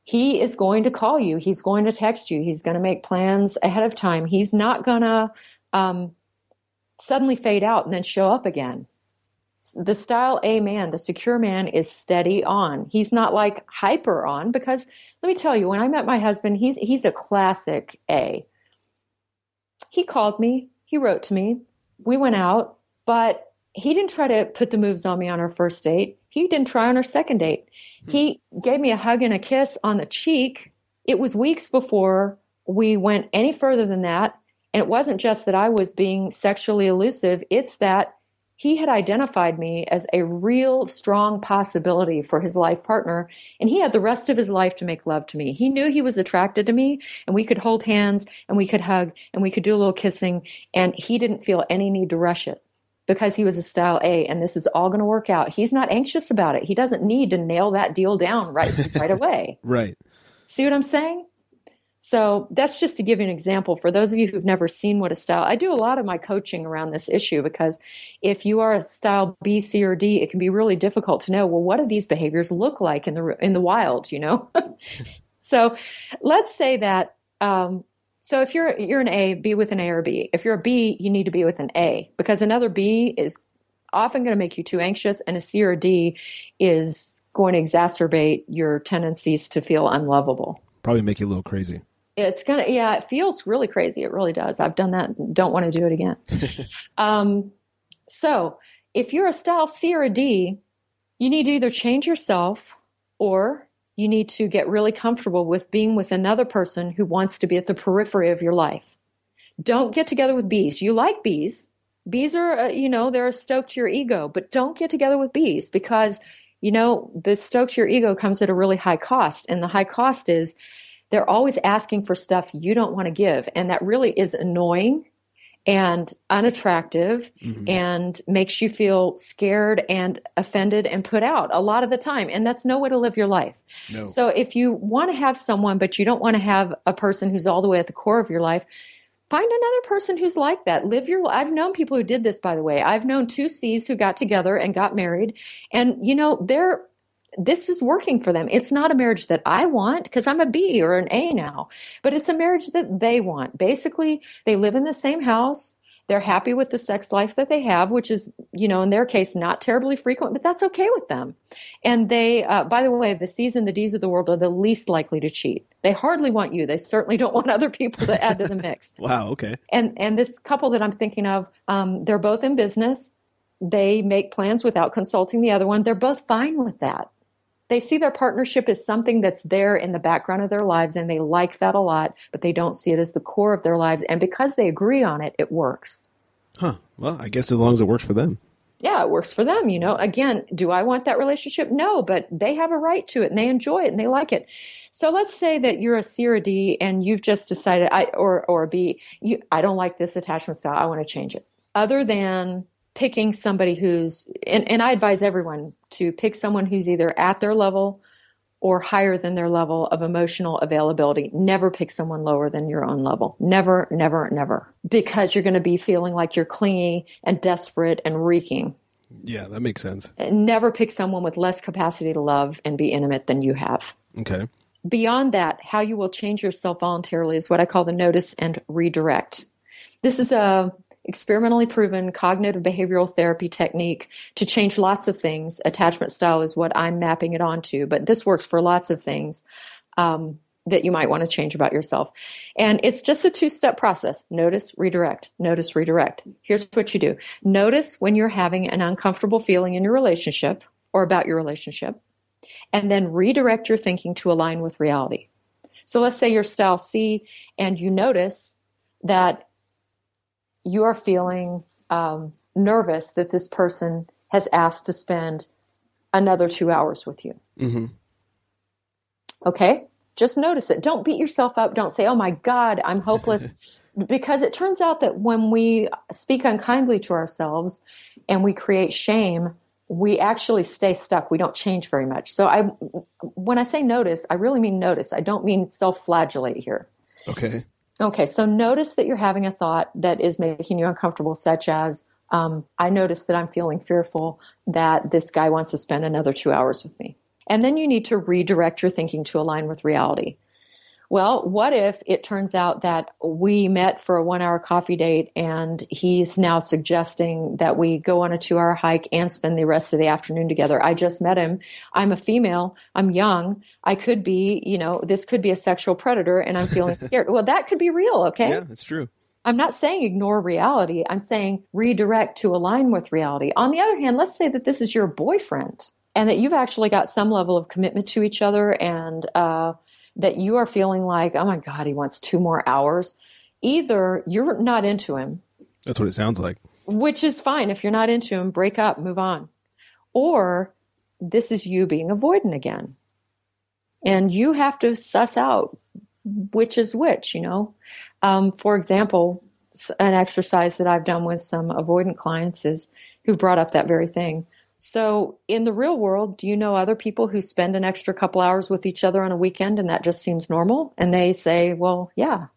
he is going to call you. He's going to text you. He's going to make plans ahead of time. He's not going to um, suddenly fade out and then show up again. The style A man, the secure man is steady on. He's not like hyper on because let me tell you, when I met my husband, he's, he's a classic A. He called me. He wrote to me. We went out, but he didn't try to put the moves on me on our first date. He didn't try on our second date. Hmm. He gave me a hug and a kiss on the cheek. It was weeks before we went any further than that. And it wasn't just that I was being sexually elusive, it's that he had identified me as a real strong possibility for his life partner. And he had the rest of his life to make love to me. He knew he was attracted to me and we could hold hands and we could hug and we could do a little kissing. And he didn't feel any need to rush it because he was a style A and this is all going to work out. He's not anxious about it. He doesn't need to nail that deal down right, right (laughs) away. right. See what I'm saying? So that's just to give you an example for those of you who've never seen what a style. I do a lot of my coaching around this issue because if you are a style B, C, or D, it can be really difficult to know. Well, what do these behaviors look like in the in the wild? You know. (laughs) so let's say that. Um, so if you're you're an A, be with an A or B. If you're a B, you need to be with an A because another B is often going to make you too anxious, and a C or a D is going to exacerbate your tendencies to feel unlovable. Probably make you a little crazy. It's gonna, yeah, it feels really crazy. It really does. I've done that. Don't want to do it again. (laughs) um, so if you're a style C or a D, you need to either change yourself or you need to get really comfortable with being with another person who wants to be at the periphery of your life. Don't get together with B's. You like B's. B's are, uh, you know, they're a stoke to your ego, but don't get together with B's because, you know, the stoke to your ego comes at a really high cost. And the high cost is they're always asking for stuff you don't want to give. And that really is annoying and unattractive mm-hmm. and makes you feel scared and offended and put out a lot of the time. And that's no way to live your life. No. So if you want to have someone, but you don't want to have a person who's all the way at the core of your life, find another person who's like that. Live your I've known people who did this by the way. I've known two C's who got together and got married and you know, they're this is working for them. It's not a marriage that I want because I'm a B or an A now, but it's a marriage that they want. Basically, they live in the same house. They're happy with the sex life that they have, which is, you know, in their case, not terribly frequent, but that's okay with them. And they, uh, by the way, the C's and the D's of the world are the least likely to cheat. They hardly want you. They certainly don't want other people to add to the mix. (laughs) wow. Okay. And and this couple that I'm thinking of, um, they're both in business. They make plans without consulting the other one. They're both fine with that they see their partnership as something that's there in the background of their lives and they like that a lot, but they don't see it as the core of their lives. And because they agree on it, it works. Huh. Well, I guess as long as it works for them. Yeah, it works for them. You know, again, do I want that relationship? No, but they have a right to it and they enjoy it and they like it. So let's say that you're a C or a D and you've just decided, I, or, or a B, you, I don't like this attachment style. I want to change it. Other than picking somebody who's and, and i advise everyone to pick someone who's either at their level or higher than their level of emotional availability. Never pick someone lower than your own level. Never never never. Because you're going to be feeling like you're clingy and desperate and reeking. Yeah that makes sense. Never pick someone with less capacity to love and be intimate than you have. Okay. Beyond that how you will change yourself voluntarily is what i call the notice and redirect. This is a experimentally proven cognitive behavioral therapy technique to change lots of things. Attachment style is what I'm mapping it onto, but this works for lots of things um, that you might want to change about yourself. And it's just a two step process notice, redirect, notice, redirect. Here's what you do notice when you're having an uncomfortable feeling in your relationship or about your relationship, and then redirect your thinking to align with reality. So let's say you're style C and you notice that you are feeling um, nervous that this person has asked to spend another two hours with you. Mm-hmm. Okay? Just notice it. Don't beat yourself up. Don't say, oh my God, I'm hopeless. (laughs) because it turns out that when we speak unkindly to ourselves and we create shame, we actually stay stuck. We don't change very much. So I, when I say notice, I really mean notice. I don't mean self-flagellate here. Okay. Okay, so notice that you're having a thought that is making you uncomfortable, such as, um, I notice that I'm feeling fearful that this guy wants to spend another two hours with me. And then you need to redirect your thinking to align with reality. Well, what if it turns out that we met for a one hour coffee date and he's now suggesting that we go on a two hour hike and spend the rest of the afternoon together? I just met him. I'm a female. I'm young. I could be, you know, this could be a sexual predator and I'm feeling (laughs) scared. well, that could be real, okay? Yeah, that's true. I'm not saying ignore reality. I'm saying redirect to align with reality. On the other hand, let's say that this is your boyfriend and that you've actually got some level of commitment to each other and, uh, that you are feeling like, oh my God, he wants two more hours, either you're not into him. That's what it sounds like. Which is fine. If you're not into him, break up, move on. Or this is you being avoidant again. And you have to suss out which is which, you know. Um, for example, an exercise that I've done with some avoidant clients is who brought up that very thing. So, in the real world, do you know other people who spend an extra couple hours with each other on a weekend and that just seems normal? And they say, well, yeah,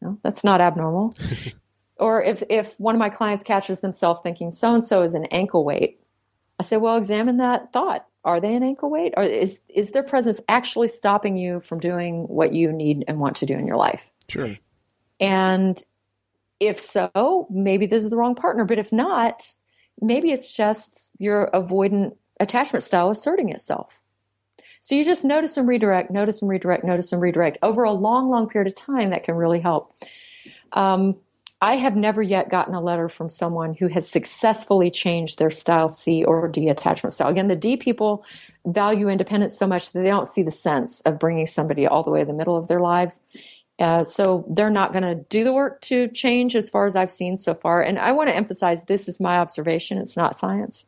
no, that's not abnormal. (laughs) or if, if one of my clients catches themselves thinking so and so is an ankle weight, I say, well, examine that thought. Are they an ankle weight? Or is, is their presence actually stopping you from doing what you need and want to do in your life? Sure. And if so, maybe this is the wrong partner. But if not, maybe it's just your avoidant attachment style asserting itself. So you just notice and redirect, notice and redirect, notice and redirect over a long, long period of time. That can really help. Um, I have never yet gotten a letter from someone who has successfully changed their style C or D attachment style. Again, the D people value independence so much that they don't see the sense of bringing somebody all the way to the middle of their lives. Uh, so they're not going to do the work to change as far as I've seen so far. And I want to emphasize this is my observation. It's not science.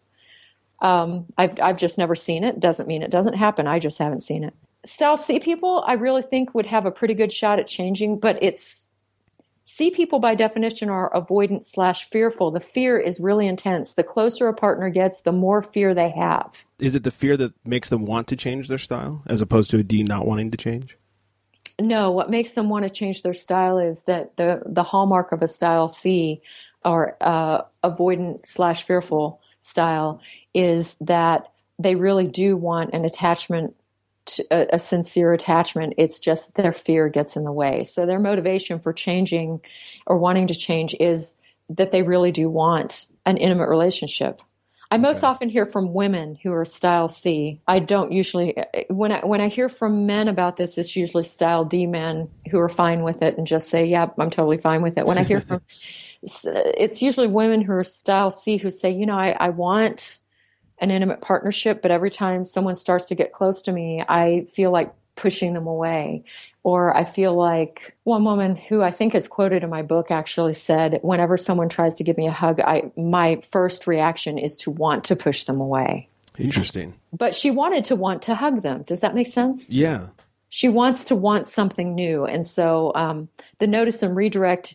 Um, I've, I've just never seen it. Doesn't mean it doesn't happen. I just haven't seen it. Style C people, I really think would have a pretty good shot at changing, but it's C people by definition are avoidant slash fearful. The fear is really intense. The closer a partner gets, the more fear they have. Is it the fear that makes them want to change their style as opposed to a D not wanting to change? No, what makes them want to change their style is that the the hallmark of a style C or uh, avoidant slash fearful style is that they really do want an attachment a, a, sincere attachment. It's just their fear gets in the way. So their motivation for changing or wanting to change is that they really do want an intimate relationship I most okay. often hear from women who are style C. I don't usually when I when I hear from men about this, it's usually style D men who are fine with it and just say, "Yeah, I'm totally fine with it." When I hear from (laughs) it's usually women who are style C who say, "You know, I, I want an intimate partnership, but every time someone starts to get close to me, I feel like pushing them away. Or I feel like one woman who I think is quoted in my book actually said, whenever someone tries to give me a hug, I, my first reaction is to want to push them away. Interesting. But she wanted to want to hug them. Does that make sense? Yeah. She wants to want something new. And so um, the notice and redirect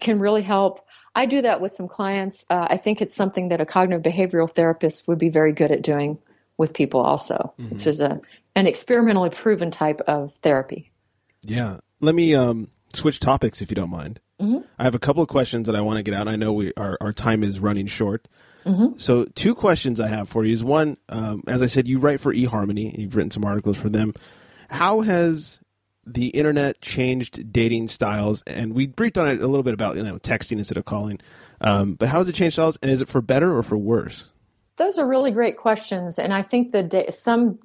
can really help. I do that with some clients. Uh, I think it's something that a cognitive behavioral therapist would be very good at doing with people also. Mm-hmm. It's just a, an experimentally proven type of therapy. Yeah. Let me um, switch topics if you don't mind. Mm-hmm. I have a couple of questions that I want to get out. I know we our, our time is running short. Mm-hmm. So, two questions I have for you is one, um, as I said, you write for eHarmony. You've written some articles for them. How has the internet changed dating styles? And we briefed on it a little bit about you know texting instead of calling. Um, but how has it changed styles? And is it for better or for worse? Those are really great questions, and I think the da- some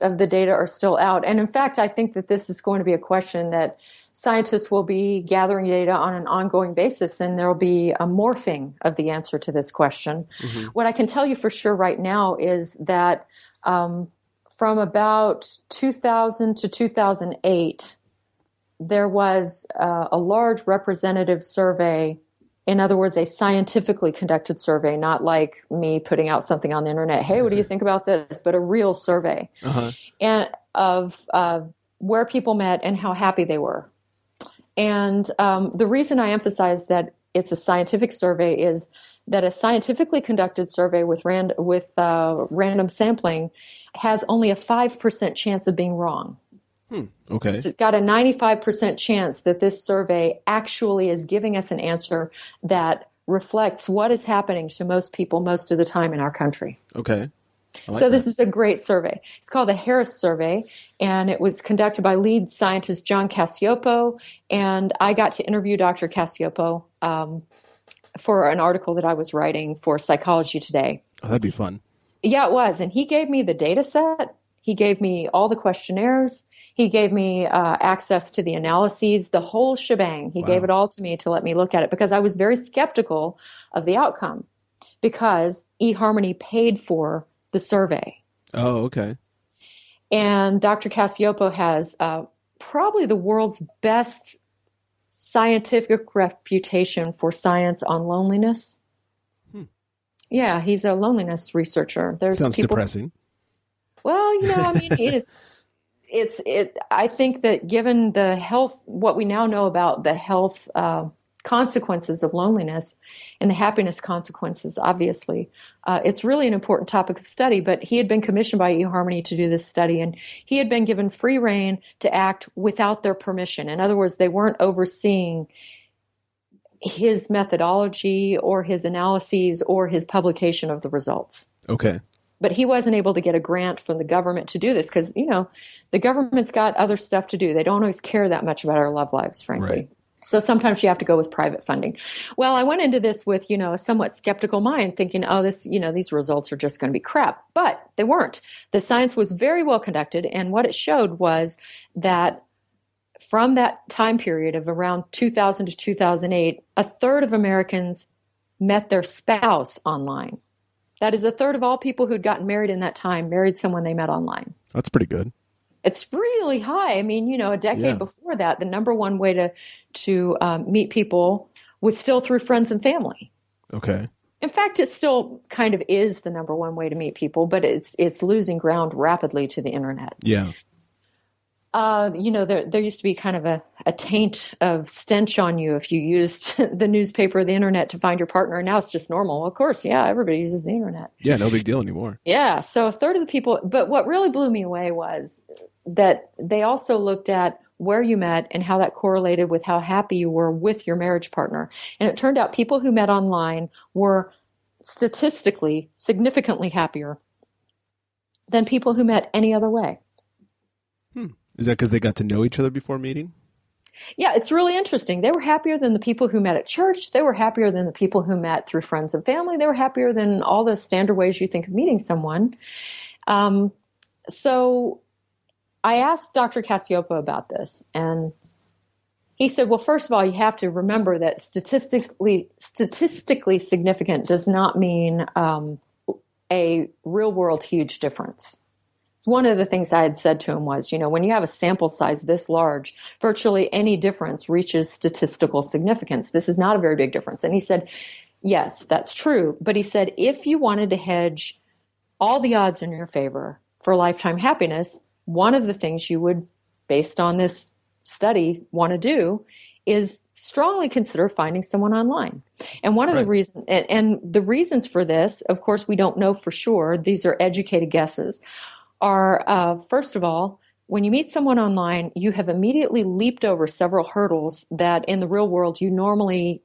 of the data are still out. And in fact, I think that this is going to be a question that scientists will be gathering data on an ongoing basis, and there will be a morphing of the answer to this question. Mm-hmm. What I can tell you for sure right now is that um, from about 2000 to 2008, there was uh, a large representative survey in other words, a scientifically conducted survey, not like me putting out something on the internet. Hey, what do you think about this? But a real survey, uh-huh. and of uh, where people met and how happy they were. And um, the reason I emphasize that it's a scientific survey is that a scientifically conducted survey with, ran- with uh, random sampling has only a five percent chance of being wrong. Hmm. Okay. It's got a 95% chance that this survey actually is giving us an answer that reflects what is happening to most people most of the time in our country. Okay. Like so this is a great survey. It's called the Harris Survey, and it was conducted by lead scientist John Cacioppo, and I got to interview Dr. Cacioppo um, for an article that I was writing for Psychology Today. Oh, that'd be fun. Yeah, it was, and he gave me the data set. He gave me all the questionnaires. He gave me uh, access to the analyses, the whole shebang. He wow. gave it all to me to let me look at it because I was very skeptical of the outcome because eHarmony paid for the survey. Oh, okay. And Dr. Cacioppo has uh, probably the world's best scientific reputation for science on loneliness. Hmm. Yeah, he's a loneliness researcher. There's Sounds people, depressing. Well, you know, I mean, it, (laughs) it's it. I think that given the health, what we now know about the health uh, consequences of loneliness and the happiness consequences, obviously. Uh, it's really an important topic of study, but he had been commissioned by eHarmony to do this study, and he had been given free rein to act without their permission. In other words, they weren't overseeing his methodology or his analyses or his publication of the results. Okay. But he wasn't able to get a grant from the government to do this because, you know, the government's got other stuff to do. They don't always care that much about our love lives, frankly. Right. So sometimes you have to go with private funding. Well, I went into this with, you know, a somewhat skeptical mind thinking, oh, this, you know, these results are just going to be crap. But they weren't. The science was very well conducted. And what it showed was that from that time period of around 2000 to 2008, a third of Americans met their spouse online. That is a third of all people who'd gotten married in that time married someone they met online. That's pretty good. It's really high. I mean, you know, a decade Yeah. before that, the number one way to to um, meet people was still through friends and family. Okay. In fact, it still kind of is the number one way to meet people, but it's it's losing ground rapidly to the internet. Yeah. Uh, you know, there there used to be kind of a, a taint of stench on you if you used (laughs) the newspaper or the internet to find your partner. And now it's just normal. Of course, yeah, everybody uses the internet. Yeah. No big deal anymore. Yeah, so a third of the people, but what really blew me away was that they also looked at where you met and how that correlated with how happy you were with your marriage partner. And it turned out people who met online were statistically significantly happier than people who met any other way. Is that because they got to know each other before meeting? Yeah, it's really interesting. They were happier than the people who met at church. They were happier than the people who met through friends and family. They were happier than all the standard ways you think of meeting someone. Um, so I asked Dr. Cacioppo about this, and he said, "Well, first of all, you have to remember that statistically statistically significant does not mean um, a real world huge difference." So one of the things I had said to him was, you know, when you have a sample size this large, virtually any difference reaches statistical significance. This is not a very big difference. And he said, yes, that's true. But he said, if you wanted to hedge all the odds in your favor for lifetime happiness, one of the things you would, based on this study, want to do is strongly consider finding someone online. And one of the reasons, and, and the reasons for this, of course, we don't know for sure. These are educated guesses are uh, first of all, when you meet someone online, you have immediately leaped over several hurdles that in the real world you normally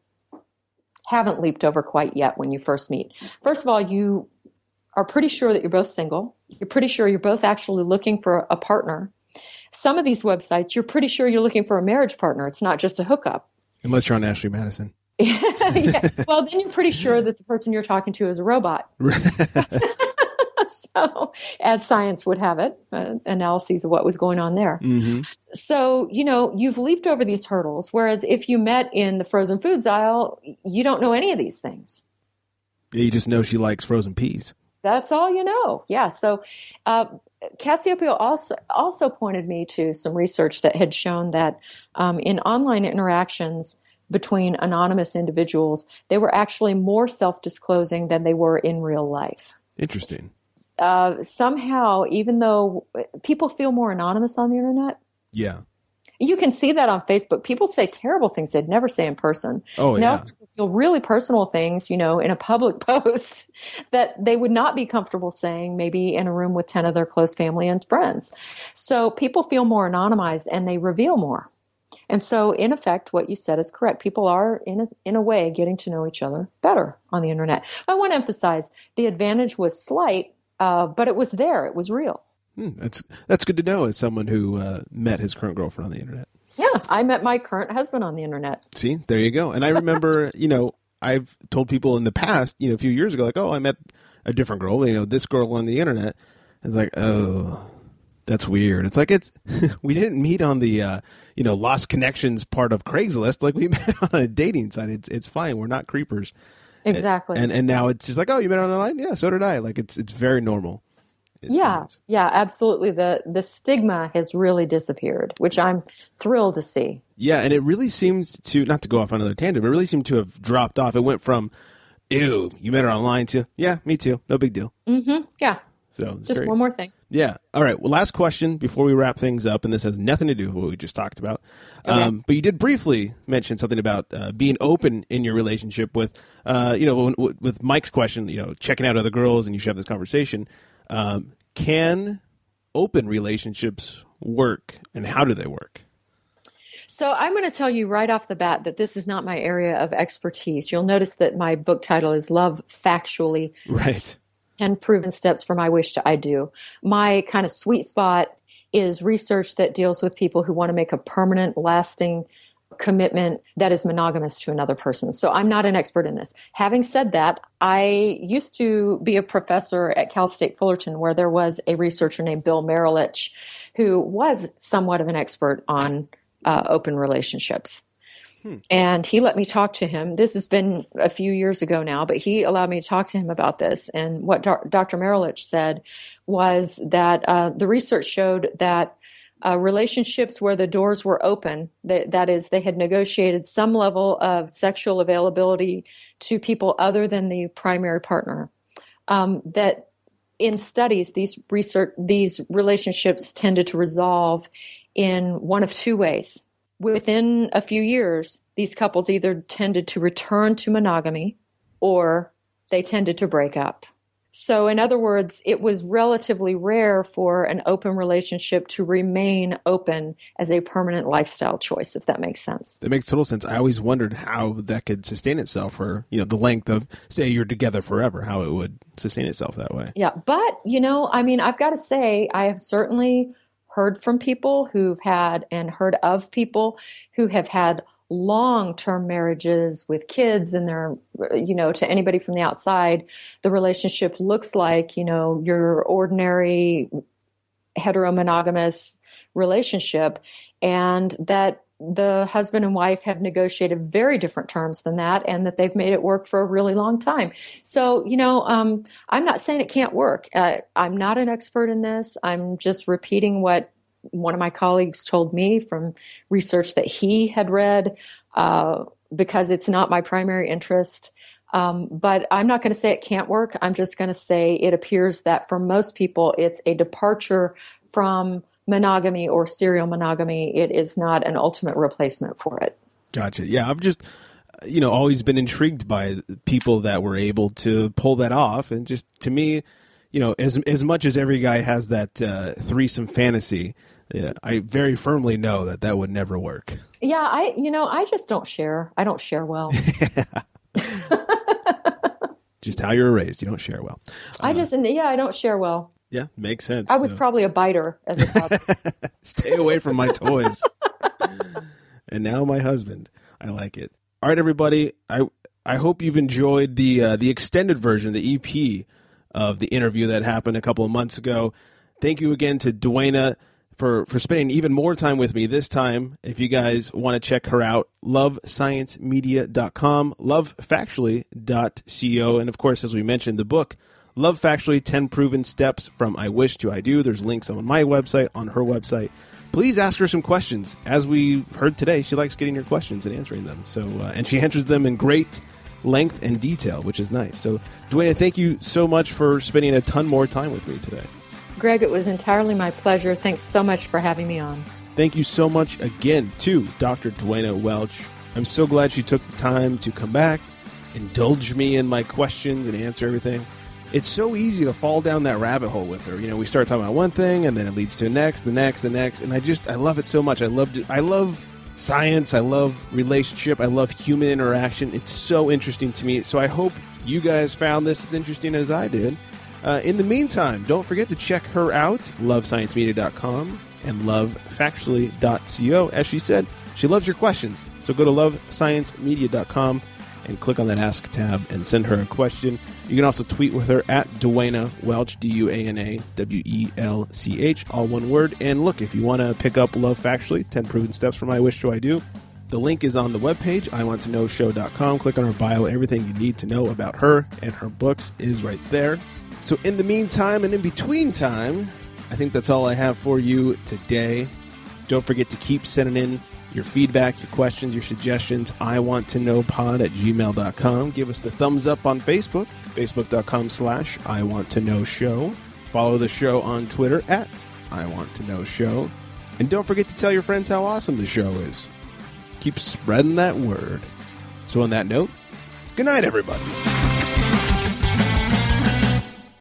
haven't leaped over quite yet when you first meet. First of all, you are pretty sure that you're both single. You're pretty sure you're both actually looking for a partner. Some of these websites, you're pretty sure you're looking for a marriage partner. It's not just a hookup. Unless you're on Ashley Madison. (laughs) yeah. Well, then you're pretty sure that the person you're talking to is a robot. (laughs) (laughs) so, as science would have it, uh, analyses of what was going on there. hmm So, you know, you've leaped over these hurdles. Whereas if you met in the frozen foods aisle, you don't know any of these things. Yeah, you just know she likes frozen peas. That's all you know. Yeah. So, uh, Cacioppo also also pointed me to some research that had shown that um, in online interactions between anonymous individuals, they were actually more self-disclosing than they were in real life. Interesting. Uh, somehow, even though people feel more anonymous on the internet, Yeah. you can see that on Facebook. People say terrible things they'd never say in person. Oh, They yeah. also feel really personal things, you know, in a public (laughs) post that they would not be comfortable saying maybe in a room with 10 of their close family and friends. So people feel more anonymized and they reveal more. And so, in effect, what you said is correct. People are, in a, in a way, getting to know each other better on the internet. I want to emphasize the advantage was slight, uh, but it was there. It was real. Hmm, that's that's good to know as someone who uh, met his current girlfriend on the internet. Yeah, I met my current husband on the internet. See, there you go. And I remember, (laughs) you know, I've told people in the past, you know, a few years ago, like, oh, I met a different girl, you know, this girl on the internet. It's like, oh, that's weird. It's like it's (laughs) we didn't meet on the uh, you know lost connections part of Craigslist. Like we (laughs) met on a dating site. It's it's fine. We're not creepers. Exactly. And and now it's just like, oh, you met her online? Yeah, so did I. Like it's it's very normal. it yeah, seems. yeah, absolutely. The the stigma has really disappeared, which I'm thrilled to see. Yeah, and it really seems to not to go off on another tangent, but it really seemed to have dropped off. It went from, ew, you met her online too. yeah, me too, no big deal. Mm-hmm. Yeah, So Just one more thing. Yeah. All right. Well, last question before we wrap things up, and this has nothing to do with what we just talked about. Okay. Um, but you did briefly mention something about uh, being open in your relationship with, uh, you know, with Mike's question, you know, checking out other girls, and you should have this conversation. Um, can open relationships work, and how do they work? So I'm going to tell you right off the bat that this is not my area of expertise. You'll notice that my book title is Love Factually Right. 10 Proven Steps from I Wish to I Do. My kind of sweet spot is research that deals with people who want to make a permanent, lasting commitment that is monogamous to another person. So I'm not an expert in this. Having said that, I used to be a professor at Cal State Fullerton where there was a researcher named Bill Marelich who was somewhat of an expert on uh, open relationships. And he let me talk to him. This has been a few years ago now, but he allowed me to talk to him about this. And what Doc- Dr. Marelich said was that uh, the research showed that uh, relationships where the doors were open, that, that is, they had negotiated some level of sexual availability to people other than the primary partner, um, that in studies, these research, these relationships tended to resolve in one of two ways. Within a few years, these couples either tended to return to monogamy or they tended to break up. So, in other words, it was relatively rare for an open relationship to remain open as a permanent lifestyle choice, if that makes sense. That makes total sense. I always wondered how that could sustain itself for, you know, the length of, say, you're together forever, how it would sustain itself that way. Yeah, but you know, I mean, I've got to say, I have certainly heard from people who've had and heard of people who have had long-term marriages with kids and they're you know to anybody from the outside the relationship looks like you know your ordinary heteromonogamous relationship. And that the husband and wife have negotiated very different terms than that and that they've made it work for a really long time. So you know um, i'm not saying it can't work. Uh, i'm not an expert in this. I'm just repeating what one of my colleagues told me from research that he had read uh, because it's not my primary interest. Um, but i'm not going to say it can't work. I'm just going to say it appears that for most people it's a departure from monogamy or serial monogamy, it is not an ultimate replacement for it. Gotcha. Yeah, I've just you know always been intrigued by people that were able to pull that off, and just to me, you know, as as much as every guy has that uh, threesome fantasy, yeah, I very firmly know that that would never work. Yeah, I you know I just don't share. I don't share well. (laughs) (laughs) just how you're raised, you don't share well. I just yeah, I don't share well. Yeah, makes sense. I was So, probably a biter as a (laughs) stay away from my toys. (laughs) and now my husband. I like it. All right, everybody. I I hope you've enjoyed the uh, the extended version, the EP of the interview that happened a couple of months ago. Thank you again to Duana for for spending even more time with me this time. If you guys want to check her out, lovesciencemedia.com, lovefactually.co, and of course, as we mentioned, the book Love Factually 10 Proven Steps from I Wish to I Do. There's links on my website, on her website. Please ask her some questions. As we heard today, she likes getting your questions and answering them. So, uh, and she answers them in great length and detail, which is nice. So, Duana, thank you so much for spending a ton more time with me today. Greg, it was entirely my pleasure. Thanks so much for having me on. Thank you so much again to Dr. Duana Welch. I'm so glad she took the time to come back, indulge me in my questions, and answer everything. It's so easy to fall down that rabbit hole with her. You know, we start talking about one thing, and then it leads to the next, the next, the next, and I just I love it so much. I love I love science. I love relationship. I love human interaction. It's so interesting to me. So I hope you guys found this as interesting as I did. Uh, in the meantime, don't forget to check her out, lovesciencemedia.com and lovefactually.co. As she said, she loves your questions. So go to lovesciencemedia.com and click on that Ask tab and send her a question. You can also tweet with her at Duana Welch, D U A N A W E L C H, all one word. And look, if you want to pick up Love Factually 10 Proven Steps from I Wish to I Do, the link is on the webpage, iwanttoknowshow.com. Click on her bio. Everything you need to know about her and her books is right there. So, in the meantime and in between time, I think that's all I have for you today. Don't forget to keep sending in your feedback, your questions, your suggestions. I want to know pod at gmail.com. Give us the thumbs up on Facebook, facebook.com slash I want to know show. Follow the show on Twitter at I Want to Know Show. And don't forget to tell your friends how awesome the show is. Keep spreading that word. So, on that note, good night, everybody.